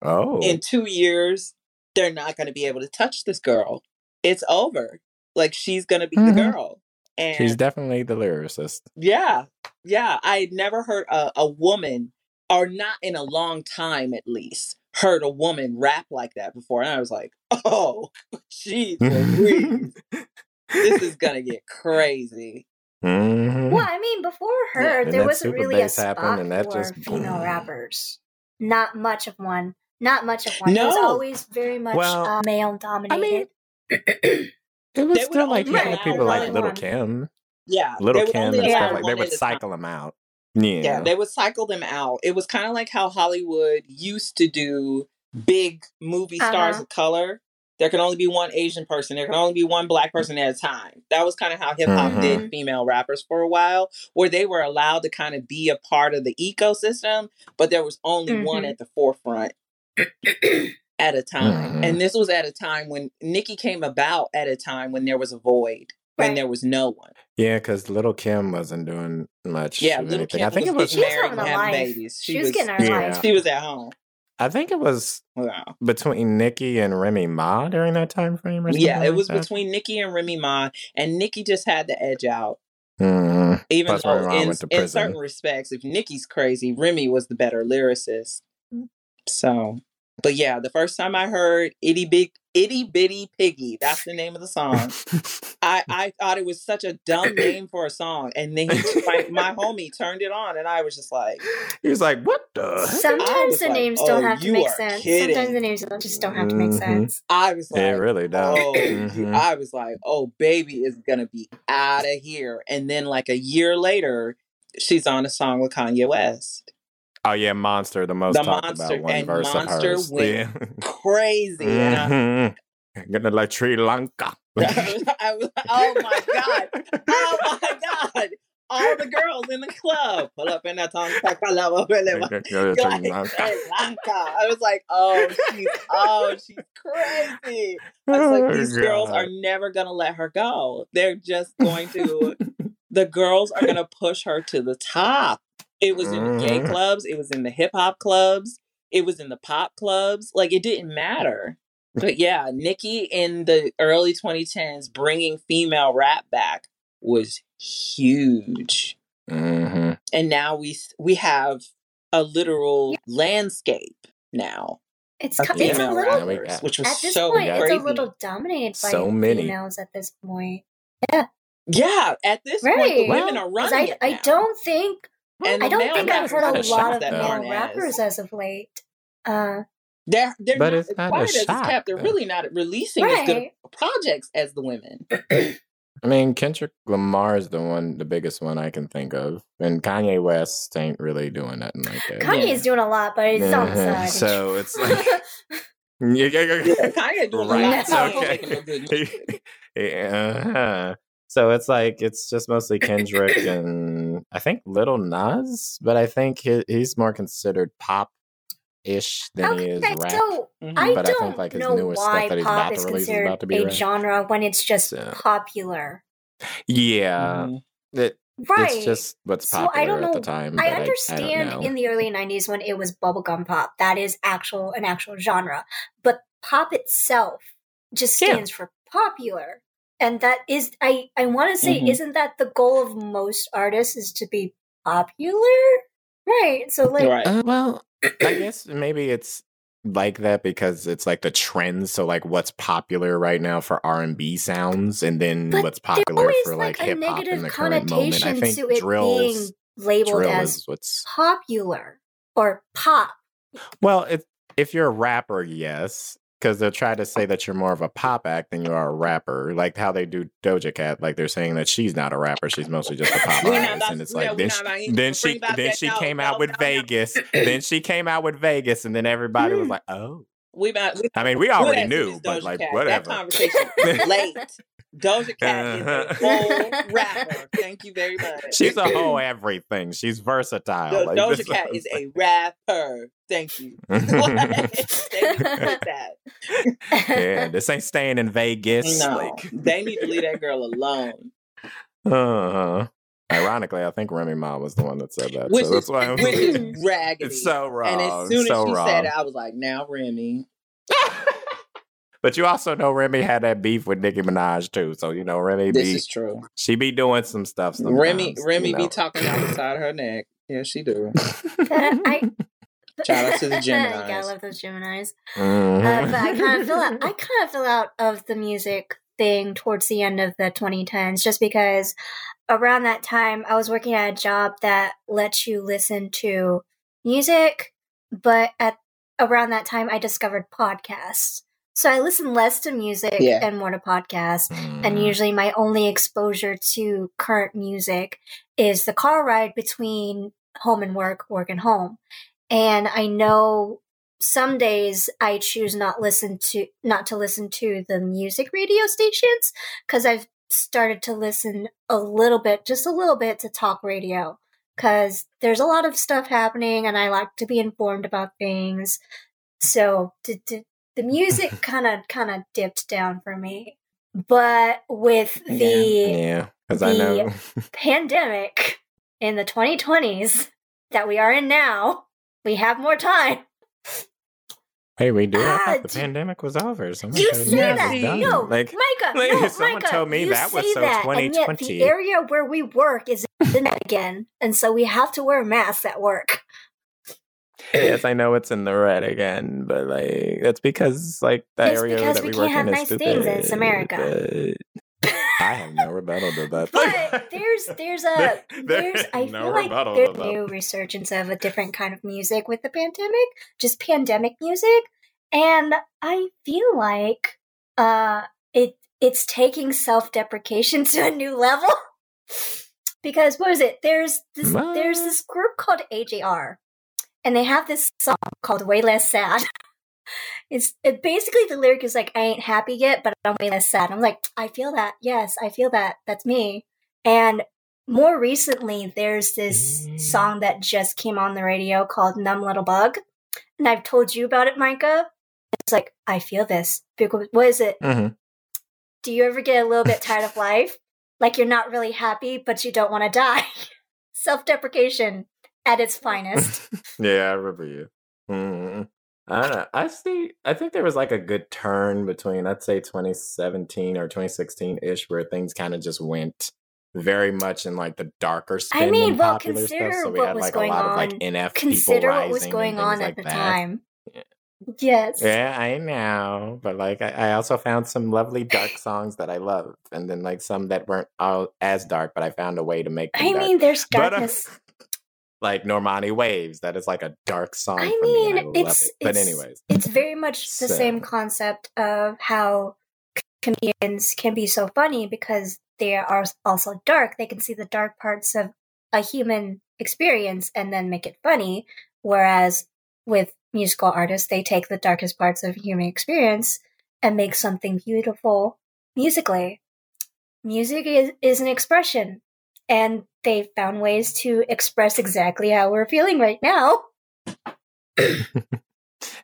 oh. in two years, they're not going to be able to touch this girl. It's over. Like she's going to be mm-hmm. the girl. And she's definitely the lyricist. Yeah. Yeah. I never heard a, a woman, or not in a long time at least, heard a woman rap like that before, and I was like, "Oh, (laughs) jeez, this is gonna (laughs) get crazy." Mm-hmm. Well, I mean, before her, yeah, there wasn't really a spot and that for just, female rappers. Not much of one. Not much of one. No. It was always very much well, uh, male dominated. I mean, (clears throat) it was still like you had people like Little Kim. Yeah, Little Kim and stuff like they would cycle them out. Yeah. Yeah, they would cycle them out. It was kind of like how Hollywood used to do big movie stars uh-huh. of color. There can only be one Asian person. There can only be one black person at a time. That was kind of how hip hop mm-hmm. did female rappers for a while, where they were allowed to kind of be a part of the ecosystem, but there was only mm-hmm. one at the forefront at a time. Mm-hmm. And this was at a time when Nicki came about at a time when there was a void right. when there was no one. Yeah, because little Kim wasn't doing much. Yeah, little Kim. I think it was married and having babies. She, she was, was, getting her yeah. life. She was at home. I think it was wow. between Nicki and Remy Ma during that time frame. yeah, it was like between Nicki and Remy Ma, and Nicki just had the edge out. Mm, Even though, in, in certain respects, if Nicki's crazy, Remy was the better lyricist. Mm. So but yeah, the first time I heard Itty Big Itty Bitty Piggy, that's the name of the song. I, (laughs) I thought it was such a dumb name for a song. And then he, my, my homie turned it on and I was just like He was like, What the Sometimes the like, names oh, don't have to make sense. Kidding. Sometimes the names just don't have to make mm-hmm. sense. I was like It really does. Oh, mm-hmm. I was like, Oh, baby is gonna be out of here. And then like a year later, she's on a song with Kanye West. Oh yeah, Monster, the most the talked monster, about one verse monster of hers. Went yeah. crazy. Mm-hmm. Gonna like Sri Lanka. (laughs) I was, oh my god! Oh my god! All the girls in the club pull up in that tongue. like I was like, oh, she's oh, she's crazy. I was like, oh, these girls are never gonna let her go. They're just going to. the girls are gonna push her to the top. It was in the gay mm-hmm. clubs, it was in the hip hop clubs, it was in the pop clubs. Like it didn't matter. But yeah, Nicki in the early 2010s bringing female rap back was huge. Mm-hmm. And now we we have a literal landscape now. It's, it's a little, rappers, which was at this so point, crazy. it's a little dominated by so many. females at this point. Yeah, yeah. At this right. point, the well, women are running. I, I don't think and I don't think I've heard a lot of male rappers as of late. Uh, they're they're but not it's not quiet as kept. They're really not releasing right. as good projects as the women. (clears throat) I mean, Kendrick Lamar is the one, the biggest one I can think of, and Kanye West ain't really doing nothing like that. Kanye's yeah. doing a lot, but it's on the (laughs) side. So it's like. (laughs) yeah, yeah, yeah. Kanye doing right. a lot. Okay. (laughs) yeah. So it's like it's just mostly Kendrick (coughs) and I think Little Nas, but I think he, he's more considered pop ish than okay, he is rap. So mm-hmm. I but don't I think like his know newest why stuff that he's pop about is to release is about to be a rap. genre when it's just so. popular. Yeah. Mm-hmm. It, right. It's just what's popular so I don't know, at the time. I understand I, I in the early '90s when it was bubblegum pop. That is actual an actual genre, but pop itself just stands yeah. for popular. And that is I I want to say mm-hmm. isn't that the goal of most artists is to be popular? Right. So like right. Uh, well, I (clears throat) guess maybe it's like that because it's like the trends so like what's popular right now for r&b sounds and then but what's popular for like, like hip-hop in the current moment i think drills labeled drill as what's popular or pop well if if you're a rapper yes because they'll try to say that you're more of a pop act than you are a rapper, like how they do Doja Cat. Like they're saying that she's not a rapper; she's mostly just a (laughs) pop artist. And it's like then she, then she then she came out with Vegas. then she came out with Vegas, and then everybody was mm. like, "Oh." We, about, we, I mean, we already knew, but like, Cat. whatever. That conversation late. (laughs) (laughs) Doja Cat is a uh-huh. (laughs) whole rapper. Thank you very much. She's a whole everything. She's versatile. Do- like, Doja Cat is (laughs) a rapper. Thank you. (laughs) Thank you for that. yeah, this ain't staying in Vegas. No, like. they need to leave that girl alone. Uh huh. Ironically, I think Remy Ma was the one that said that. Which, so is, which is raggedy. It's so wrong. And as soon so as she wrong. said it, I was like, now Remy. But you also know Remy had that beef with Nicki Minaj too. So you know Remy. This be, is true. She be doing some stuff. Remy, Remy you know. be talking out the (laughs) side of her neck. Yeah, she do. (laughs) I. Shout out to the (laughs) Gemini. I love those Geminis. Mm-hmm. Uh, but I kind of feel out, I kind of feel out of the music thing towards the end of the 2010s, just because around that time I was working at a job that lets you listen to music, but at around that time I discovered podcasts. So I listen less to music yeah. and more to podcasts. Mm. And usually my only exposure to current music is the car ride between home and work, work and home. And I know some days I choose not listen to not to listen to the music radio stations because I've started to listen a little bit, just a little bit to talk radio because there's a lot of stuff happening and I like to be informed about things. So to, to the music kind of kind of dipped down for me. But with the yeah, because I know (laughs) pandemic in the 2020s that we are in now, we have more time. Hey, we do. Ah, I thought the pandemic was over. Someone you say that? No, like, Micah. Like, no, someone Micah, told me that was so that, 2020. And yet the area where we work is in (laughs) again, and so we have to wear masks at work yes, I know it's in the red again, but like that's because like the it's area that we, we work in is nice stupid. Things and it's America. (laughs) I have no rebuttal to that. But (laughs) there's there's a there's I no feel like there's a new resurgence of a different kind of music with the pandemic, just pandemic music, and I feel like uh it it's taking self deprecation (laughs) to a new level. because what is it? There's this what? there's this group called AJR and they have this song called "Way Less Sad." it's it basically the lyric is like, "I ain't happy yet, but I'm way less sad." I'm like, I feel that. Yes, I feel that. That's me. And more recently, there's this song that just came on the radio called "Numb Little Bug," and I've told you about it, Micah. It's like I feel this. What is it? Mm-hmm. Do you ever get a little bit tired of (laughs) life? Like you're not really happy, but you don't want to die. (laughs) Self deprecation at its finest. (laughs) yeah, I remember you. Mm-hmm. I don't know. I see. I think there was like a good turn between, I'd say 2017 or 2016 ish, where things kind of just went very much in like the darker spin I mean, well, popular stuff. So we had like a lot on. of like NF consider people rising what was going on at like the that. time. Yeah. Yes. Yeah, I know. But like I, I, also found some lovely dark songs that I love. And then like some that weren't all as dark, but I found a way to make I dark. mean there's darkness. But, uh, like Normani Waves. That is like a dark song. I mean, I it's, it. But anyways, it's very much the so. same concept of how comedians can be so funny because they are also dark. They can see the dark parts of a human experience and then make it funny. Whereas with musical artists, they take the darkest parts of human experience and make something beautiful musically. Music is, is an expression and they found ways to express exactly how we're feeling right now. (laughs)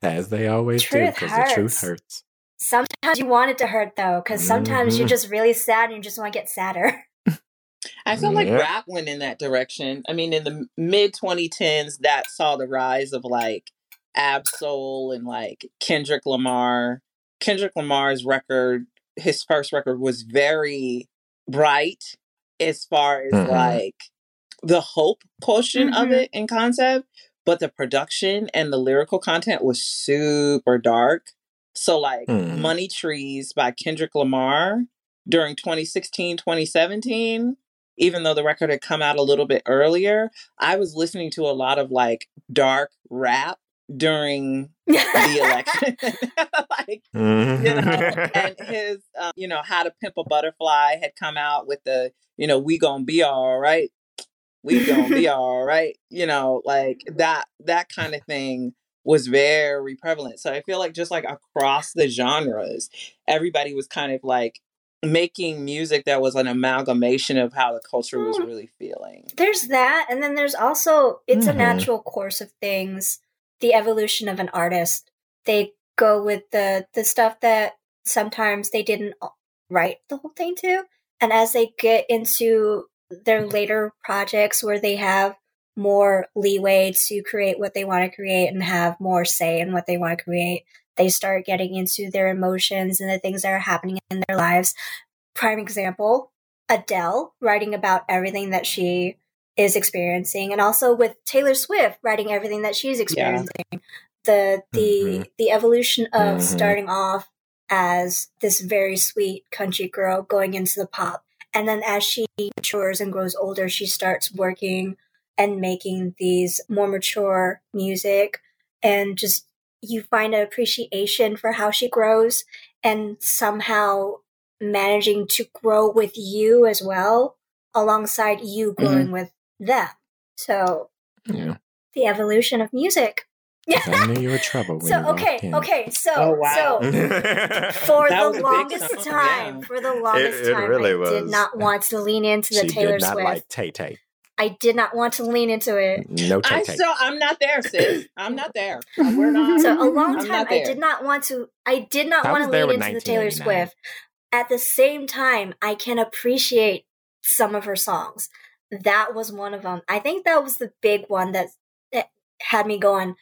As they always truth do, because the truth hurts. Sometimes you want it to hurt though, because sometimes mm-hmm. you're just really sad and you just want to get sadder. (laughs) I feel like rap went in that direction. I mean, in the mid 2010s, that saw the rise of like Ab Soul and like Kendrick Lamar. Kendrick Lamar's record his first record was very bright as far as mm-hmm. like the hope portion mm-hmm. of it in concept, but the production and the lyrical content was super dark. So like mm. Money Trees by Kendrick Lamar during 2016, 2017, even though the record had come out a little bit earlier, I was listening to a lot of like dark rap during (laughs) the election. (laughs) like, mm-hmm. you know, (laughs) and his, um, you know, How to Pimp a Butterfly had come out with the, you know, we gonna be all right. We gonna be all right. You know, like that, that kind of thing was very prevalent. So I feel like just like across the genres, everybody was kind of like making music that was an amalgamation of how the culture was mm. really feeling. There's that, and then there's also it's mm-hmm. a natural course of things. The evolution of an artist. They go with the the stuff that sometimes they didn't write the whole thing to, and as they get into their later projects where they have more leeway to create what they want to create and have more say in what they want to create, they start getting into their emotions and the things that are happening in their lives. Prime example, Adele writing about everything that she is experiencing and also with Taylor Swift writing everything that she's experiencing. Yeah. The the mm-hmm. the evolution of mm-hmm. starting off as this very sweet country girl going into the pop and then as she matures and grows older she starts working and making these more mature music and just you find an appreciation for how she grows and somehow managing to grow with you as well alongside you mm-hmm. growing mm-hmm. with them. So, yeah. the evolution of music. I knew (laughs) you were trouble. so okay, okay, so oh, wow. (laughs) so for the longest time, for the longest it, it time, really I was. did not want to lean into the she Taylor did not Swift. Like Tay Tay. I did not want to lean into it. No, I still, I'm not there, sis. (clears throat) I'm not there. Uh, we're not. So a long time, I did not want to. I did not want to lean into the Taylor Swift. At the same time, I can appreciate some of her songs. That was one of them. I think that was the big one that, that had me going.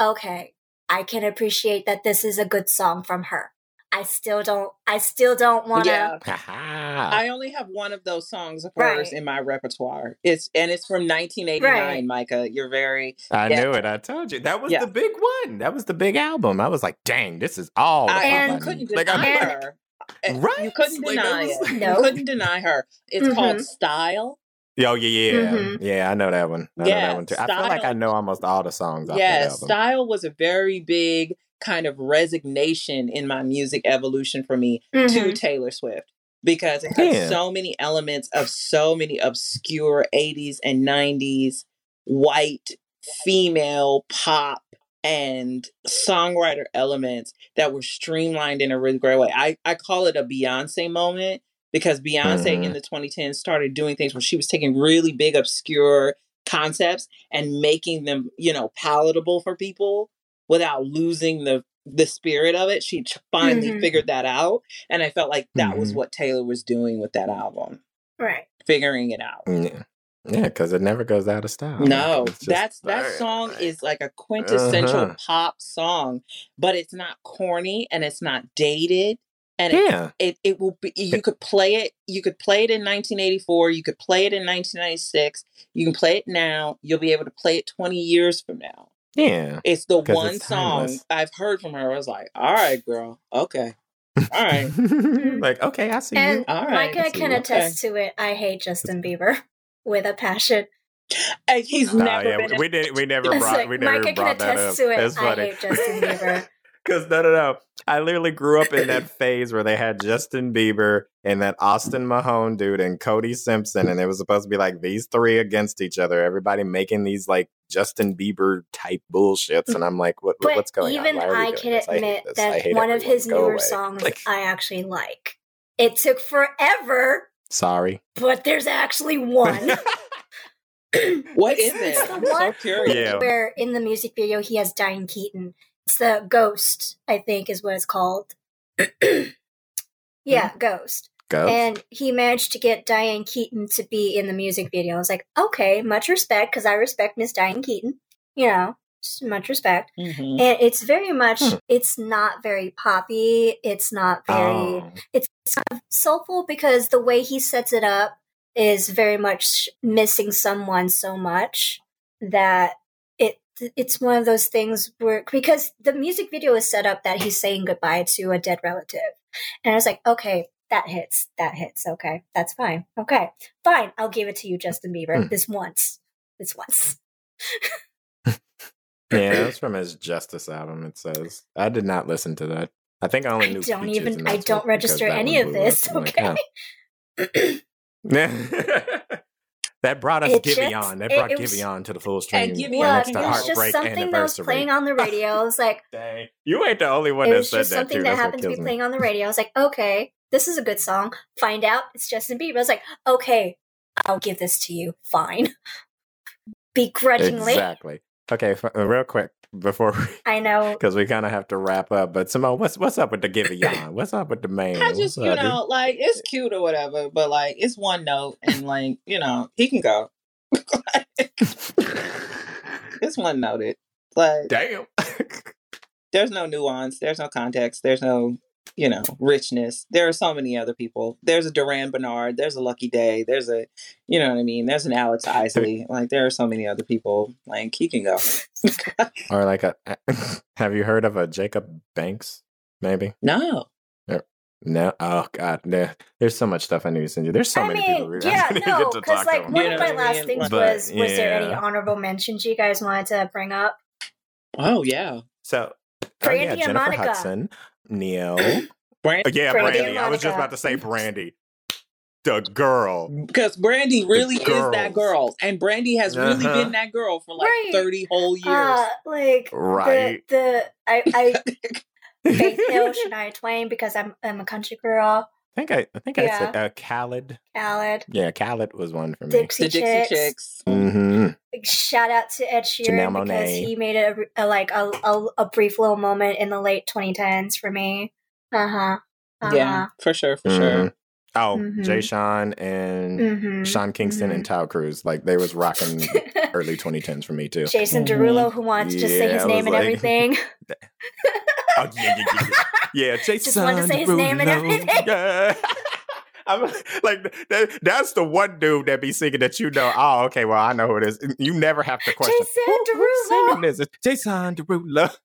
Okay, I can appreciate that this is a good song from her. I still don't. I still don't want to. Yeah. (laughs) I (laughs) only have one of those songs of hers right. in my repertoire. It's and it's from 1989. Right. Micah, you're very. I yeah. knew it. I told you that was yeah. the big one. That was the big album. I was like, dang, this is all. I, and couldn't deny like, her. Right? You couldn't like, deny it. No. You couldn't deny her. It's mm-hmm. called Style. Oh yeah, yeah, mm-hmm. yeah. I know that one. I yeah, know that one too. Style, I feel like I know almost all the songs. Yeah, Style was a very big kind of resignation in my music evolution for me mm-hmm. to Taylor Swift because it has yeah. so many elements of so many obscure 80s and 90s white female pop and songwriter elements that were streamlined in a really great way. I, I call it a Beyonce moment because Beyonce mm-hmm. in the 2010s started doing things where she was taking really big, obscure concepts and making them, you know, palatable for people without losing the the spirit of it. She finally mm-hmm. figured that out, and I felt like that mm-hmm. was what Taylor was doing with that album. Right, figuring it out. Yeah. Yeah, because it never goes out of style. No, just, that's that song is like a quintessential uh-huh. pop song, but it's not corny and it's not dated. And yeah. it, it, it will be you could play it you could play it in 1984, you could play it in 1996, you can play it now, you'll be able to play it 20 years from now. Yeah. It's the one it's song I've heard from her. I was like, all right, girl. Okay. All right. (laughs) like, okay, I see and you. All right. Micah can attest okay. to it. I hate Justin Bieber (laughs) with a passion. And he's never yeah, been. We, did. We never brought. Like, we never Micah brought can attest to it. That's funny. I hate Justin Bieber. Because no, no, no. I literally grew up in that (laughs) phase where they had Justin Bieber and that Austin Mahone dude and Cody Simpson, and it was supposed to be like these three against each other. Everybody making these like Justin Bieber type bullshits, mm. and I'm like, what, but what's going even on? Even I can admit that one of his newer away. songs like, I actually like. It took forever. Sorry, but there's actually one. (laughs) (clears throat) what is it? I'm so curious. Yeah. Where in the music video he has Diane Keaton it's the Ghost, I think, is what it's called. (clears throat) yeah, Ghost. Ghost. And he managed to get Diane Keaton to be in the music video. I was like, okay, much respect because I respect Miss Diane Keaton. You know, much respect. Mm-hmm. And it's very much, hmm. it's not very poppy. It's not very, oh. it's kind of soulful because the way he sets it up is very much missing someone so much that it's one of those things where because the music video is set up that he's saying goodbye to a dead relative. And I was like, okay, that hits. That hits. Okay. That's fine. Okay. Fine. I'll give it to you, Justin Bieber. Hmm. This once. This once. Yeah, (laughs) that's from his Justice album. It says I did not listen to that. I think I only knew. I don't even. I don't register any of this. Okay. (clears throat) (laughs) (laughs) that brought us Giveon. That brought Giveon to the full stream. And Giveon, it was just something that was playing on the (laughs) radio. I was like, Dang. you ain't the only one that said that. Something that happened to be me. playing on the radio. I was like, okay, this is a good song. Find out it's Justin Bieber. I was like, okay, I'll give this to you. Fine. (laughs) Begrudgingly. Exactly. Okay, uh, real quick before we, (laughs) I know because we kind of have to wrap up. But Simone, what's what's up with the Giveon? (laughs) What's up with the man? I just you know dude? like it's cute or whatever, but like it's one note and like you know he can go. (laughs) it's one noted. Like damn. there's no nuance. There's no context. There's no you know, richness. There are so many other people. There's a Durand Bernarr. There's a Lucky Daye. There's a, you know what I mean. There's an Alex Isley. Like there are so many other people. Like he can go. (laughs) or like a, (laughs) have you heard of a Jacob Banks? Maybe. No. No, oh god, there, there's so much stuff I need to send you. There's so I many mean, people. (laughs) Yeah, no, because like one of my last mean? things but, was, was yeah. there any honorable mentions you guys wanted to bring up? Oh yeah. So, Brandy oh, yeah, Jennifer Monica. Hudson, Ne-Yo. Brandy? yeah, Brandy. Brandy. I was just about to say Brandy. The girl. Because Brandy really is that girl. And Brandy has uh-huh. really been that girl for like right. 30 whole years. Uh, like, right. The, the I, I (laughs) Faith Hill, Shania Twain, because I'm, I'm a country girl. I think I, I think yeah. I said uh, Khaled. Khaled. Yeah, Khaled was one for me. Dixie the Dixie Chicks. Mm-hmm. Shout out to Ed Sheeran because he made a, a like a, a, a brief little moment in the late 2010s for me. Uh huh. Uh-huh. Yeah, for sure, for mm-hmm. sure. Oh, mm-hmm. Jay Sean and mm-hmm. Sean Kingston and mm-hmm. Taio Cruz, like they was rocking (laughs) early 2010s for me too. Jason mm-hmm. Derulo, who wants yeah, to say his name and like, everything. (laughs) oh, yeah, yeah, yeah. yeah (laughs) Jason Just wanted to say his Derulo. name and everything. Yeah. (laughs) I'm like that, that's the one dude that be singing that you know. Oh, okay, well I know who it is. You never have to question. Jason Derulo. This is Jason Derulo.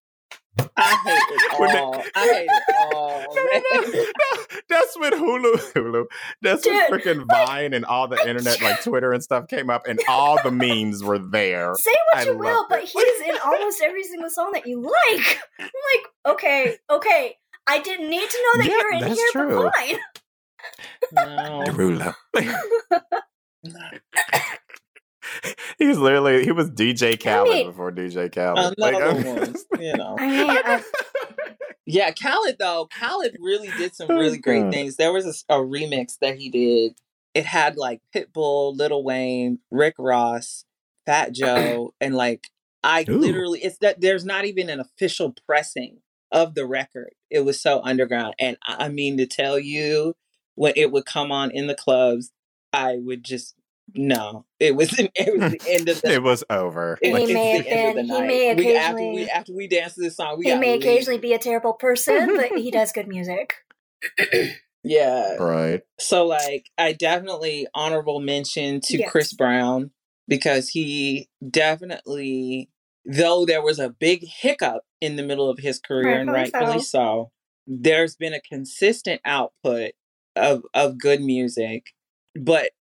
I hate it (laughs) all. I hate it all. No, no, no, that's when Hulu, Hulu. That's Dude, when freaking Vine and all the internet, like Twitter and stuff, came up, and all the memes were there. Say what I you will, it. but he's in almost every single song that you like. I'm like, okay, okay. I didn't need to know that yeah, you're in here, true. but fine. No. Derulo. (laughs) He's literally he was DJ Khaled I mean, before DJ Khaled. Like, one, (laughs) you know. I mean, I, (laughs) yeah, Khaled though. Khaled really did some really great things. There was a, a, remix that he did. It had like Pitbull, Lil Wayne, Rick Ross, Fat (clears throat) Joe, and like I Ooh. literally it's that there's not even an official pressing of the record. It was so underground, and I mean to tell you, when it would come on in the clubs, I would just no. It was (laughs) it was (laughs) the end of the It was over. It, he may have been he may occasionally we, after we after we dance to this song, we He may leave. occasionally be a terrible person, but he (laughs) does good music. yeah. Right. So like I definitely honorable mention to yes. Chris Brown because he definitely though there was a big hiccup in the middle of his career rightfully and rightfully so. so, there's been a consistent output of of good music, but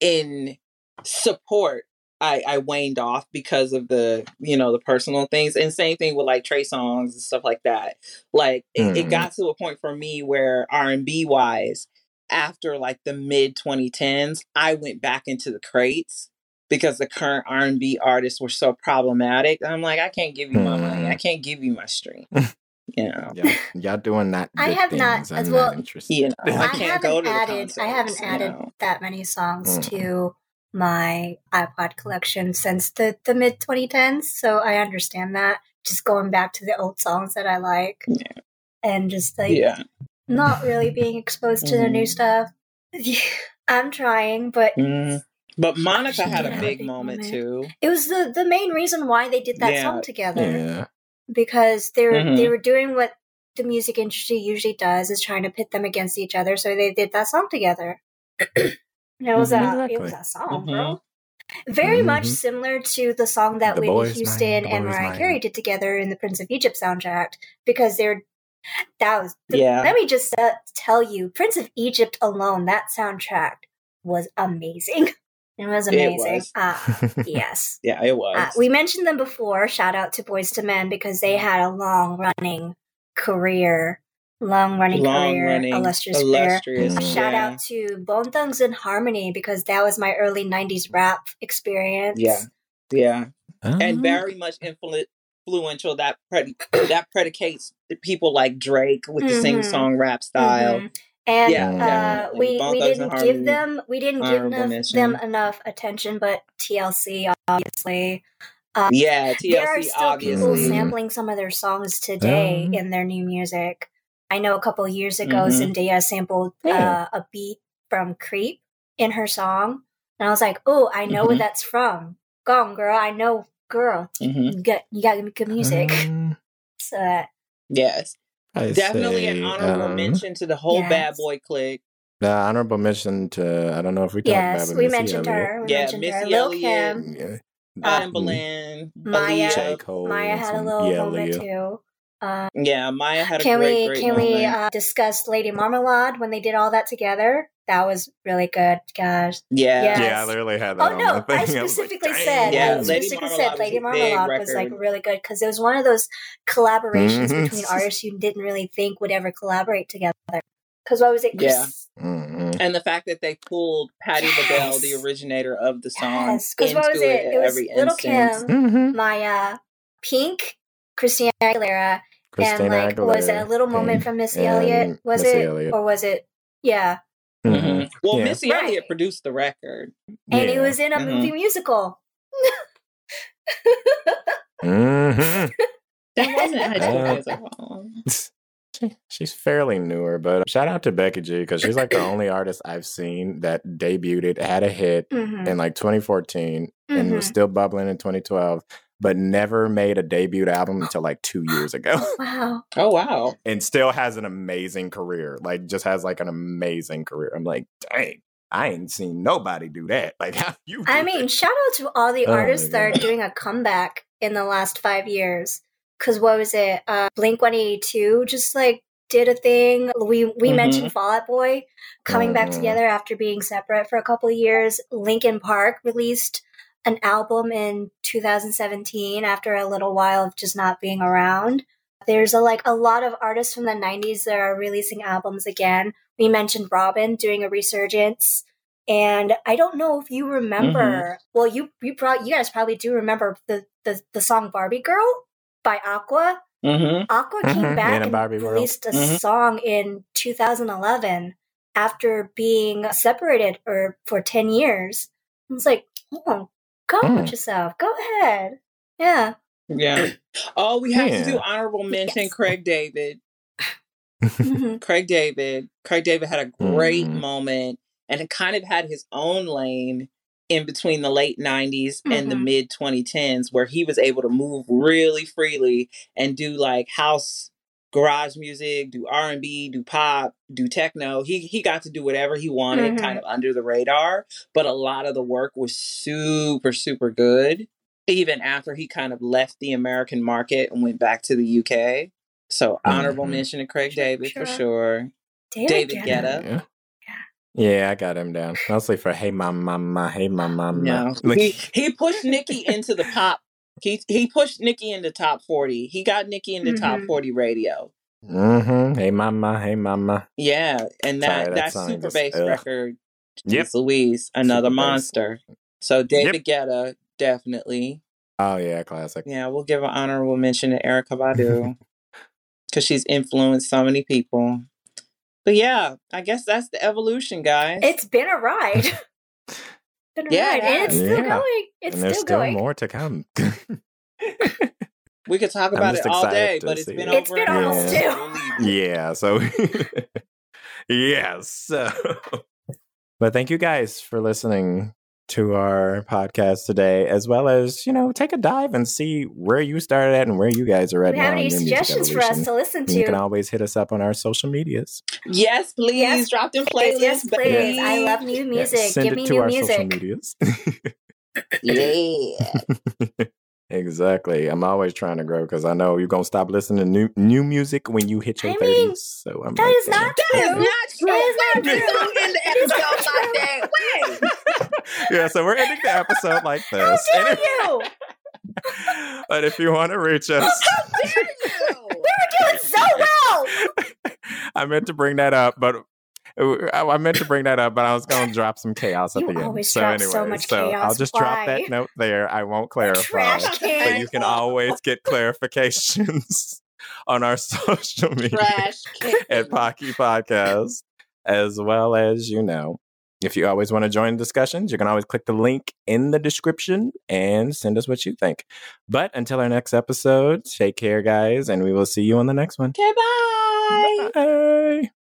in support I, I waned off because of the you know the personal things and same thing with like Trey Songz and stuff like that. Like it, mm. it mm-hmm. got to a point for me where R and B wise, after like the mid 2010s, I went back into the crates because the current R and B artists were so problematic. I'm like, I can't give you my money. I mm. can't give you my stream. (laughs) you know, y'all, y'all doing that. I have not as well. You know, (laughs) I, I haven't added. I haven't added know. that many songs mm. to my iPod collection since the the mid 2010s. So I understand that. Just going back to the old songs that I like, yeah. and just like yeah. not really being exposed to mm. the new mm. stuff. (laughs) I'm trying, but mm. But Monica had a big, moment, moment, too. It was the the main reason why they did that yeah. song together. Yeah. Because they were mm-hmm. they were doing what the music industry usually does is trying to pit them against each other. So they did that song together. it was mm-hmm. a it was a song, mm-hmm. bro. Very much mm-hmm. similar to the song that the Whitney Houston and Mariah Carey did together in the Prince of Egypt soundtrack because they're that was the, yeah. Let me just uh, tell you, Prince of Egypt alone, that soundtrack was amazing. (laughs) It was amazing. It was. Uh, (laughs) yes. yeah, it was. Uh, we mentioned them before. Shout out to Boyz II Men because they had a long running career, long running career, running, illustrious, illustrious career. Shout out to Bone Thugs-n-Harmony because that was my early '90s rap experience. Yeah, yeah, and uh-huh. very much influ- influential. That pred- (coughs) that predicates people like Drake with the mm-hmm. sing song rap style. Mm-hmm. And yeah, uh, we we didn't give them we didn't give enough, them enough attention, but TLC obviously. Uh, yeah, TLC there are still obviously. people sampling some of their songs today um, in their new music. I know a couple years ago, mm-hmm. Zendaya sampled uh, a beat from Creep in her song, and I was like, "Oh, I know mm-hmm. where that's from. Go on, girl. I know, girl. Mm-hmm. You got you got good music." Um, (laughs) so yes, I Definitely say, an honorable um, mention to the whole yes. bad boy clique. The honorable mention to I don't know if we talked yes, about it. we Missy mentioned Elliott. her. We yeah, mentioned Missy her. Elliott, Lil Kim, uh, Timbaland, Mya. Mya had a little moment too. Uh, yeah, Mya had a can great, we great can moment. we uh, discuss Lady Marmalade when they did all that together? That was really good, Gosh. Yeah, yes. yeah, I literally had that. Oh no, I (laughs) specifically I like, said, yeah, I specifically said Lady Marmalade was like really good because it was one of those collaborations mm-hmm. between artists you didn't really think would ever collaborate together. Because what was it? Yeah. Mm-hmm. And the fact that they pulled Patti yes. LaBelle, the originator of the song, yes. into what was it? It, it was Little instance. Kim, mm-hmm. Mya, Pink, Christina Aguilera, Christina and like Aguilera was it a little moment and, from Missy Elliott? Was Missy it Elliott. or was it? Yeah. Mm-hmm. Well, yeah. Missy right. Elliott produced the record, and yeah. it was in a mm-hmm. movie musical. mm-hmm. That wasn't (laughs) she, she's fairly newer, but shout out to Becky G because she's like the only artist I've seen that debuted had a hit mm-hmm. in like 2014 and was mm-hmm. still bubbling in 2012 but never made a debut album until like two years ago. (gasps) Wow. oh wow. And still has an amazing career. Like just has like an amazing career. I'm like, dang. I ain't seen nobody do that. Like (laughs) how you I mean, that? shout out to all the oh artists that are doing a comeback in the last five years. Cause what was it? Uh Blink one eighty two just like did a thing. We we mm-hmm. mentioned Fall Out Boy coming mm-hmm. back together after being separate for a couple of years. Linkin Park released an album in 2017 after a little while of just not being around. There's a, like a lot of artists from the 90s that are releasing albums again. We mentioned Robyn doing a resurgence. And I don't know if you remember. Mm-hmm. Well, you you probably you guys probably do remember the the, the song Barbie Girl by Aqua. Mm-hmm. Aqua came mm-hmm. back and Barbie released a mm-hmm. song in 2011 after being separated or for 10 years. It's like, oh, Go mm. with yourself. Go ahead. Yeah. Yeah. Oh, we have yeah. to do honorable mention yes. Craig David. mm-hmm. (laughs) Craig David. Craig David had a great mm. moment and it kind of had his own lane in between the late 90s mm-hmm. and the mm-hmm. mid 2010s where he was able to move really freely and do like house garage music, do R and B, do pop, do techno. He he got to do whatever he wanted, mm-hmm. kind of under the radar. But a lot of the work was super super good, even after he kind of left the American market and went back to the UK. So honorable mm-hmm. mention to Craig David sure. for sure. David, David Guetta. Yeah. Yeah, I got him down. Mostly for "Hey Mama, Mama, Hey Mama." No, he he pushed Nicki into the pop he he pushed Nicki into top forty. He got Nicki into mm-hmm. top forty radio. Mm-hmm. Hey mama, hey mama. Yeah, and that Sorry, that, that super bass record. Yep, Louise, another super monster. Bass. So David yep. Guetta, definitely. Oh yeah, classic. Yeah, we'll give an honorable mention to Erykah Badu (laughs) because she's influenced so many people. But yeah, I guess that's the evolution, guys. It's been a ride. (laughs) yeah, ride. and it's still yeah. going. It's and there's still, still going. more to come. (laughs) we could talk about it all day, but it's been it. it's been almost two. yeah, so (laughs) yes. So. (laughs) But thank you guys for listening to our podcast today, as well as, you know, take a dive and see where you started at and where you guys are at. If you have any suggestions for us to listen to, you can always hit us up on our social medias. Yes, please. Yes, drop them playlists. Yes, please. Yes. I love new music. Yeah, send Give it me to new our music. social medias. yeah. (laughs) Exactly. I'm always trying to grow because I know you're gonna stop listening to new new music when you hit your I 30s. So I'm that like, is not true. That is not true. (laughs) That is not true. the episode like that. (laughs) yeah, so we're ending the episode like this. How dare (laughs) you? but if you want to reach us, oh, how dare you? we were doing so well. (laughs) I meant to bring that up, but I meant to bring that up, but I was going to drop some chaos at you the end. So anyway, so, so I'll just Why? drop that note there. I won't clarify, but you can always get clarifications on our social media at Pocky Podcast, as well as you know. If you always want to join discussions, you can always click the link in the description and send us what you think. But until our next episode, take care, guys, and we will see you on the next one. Okay, bye. Bye.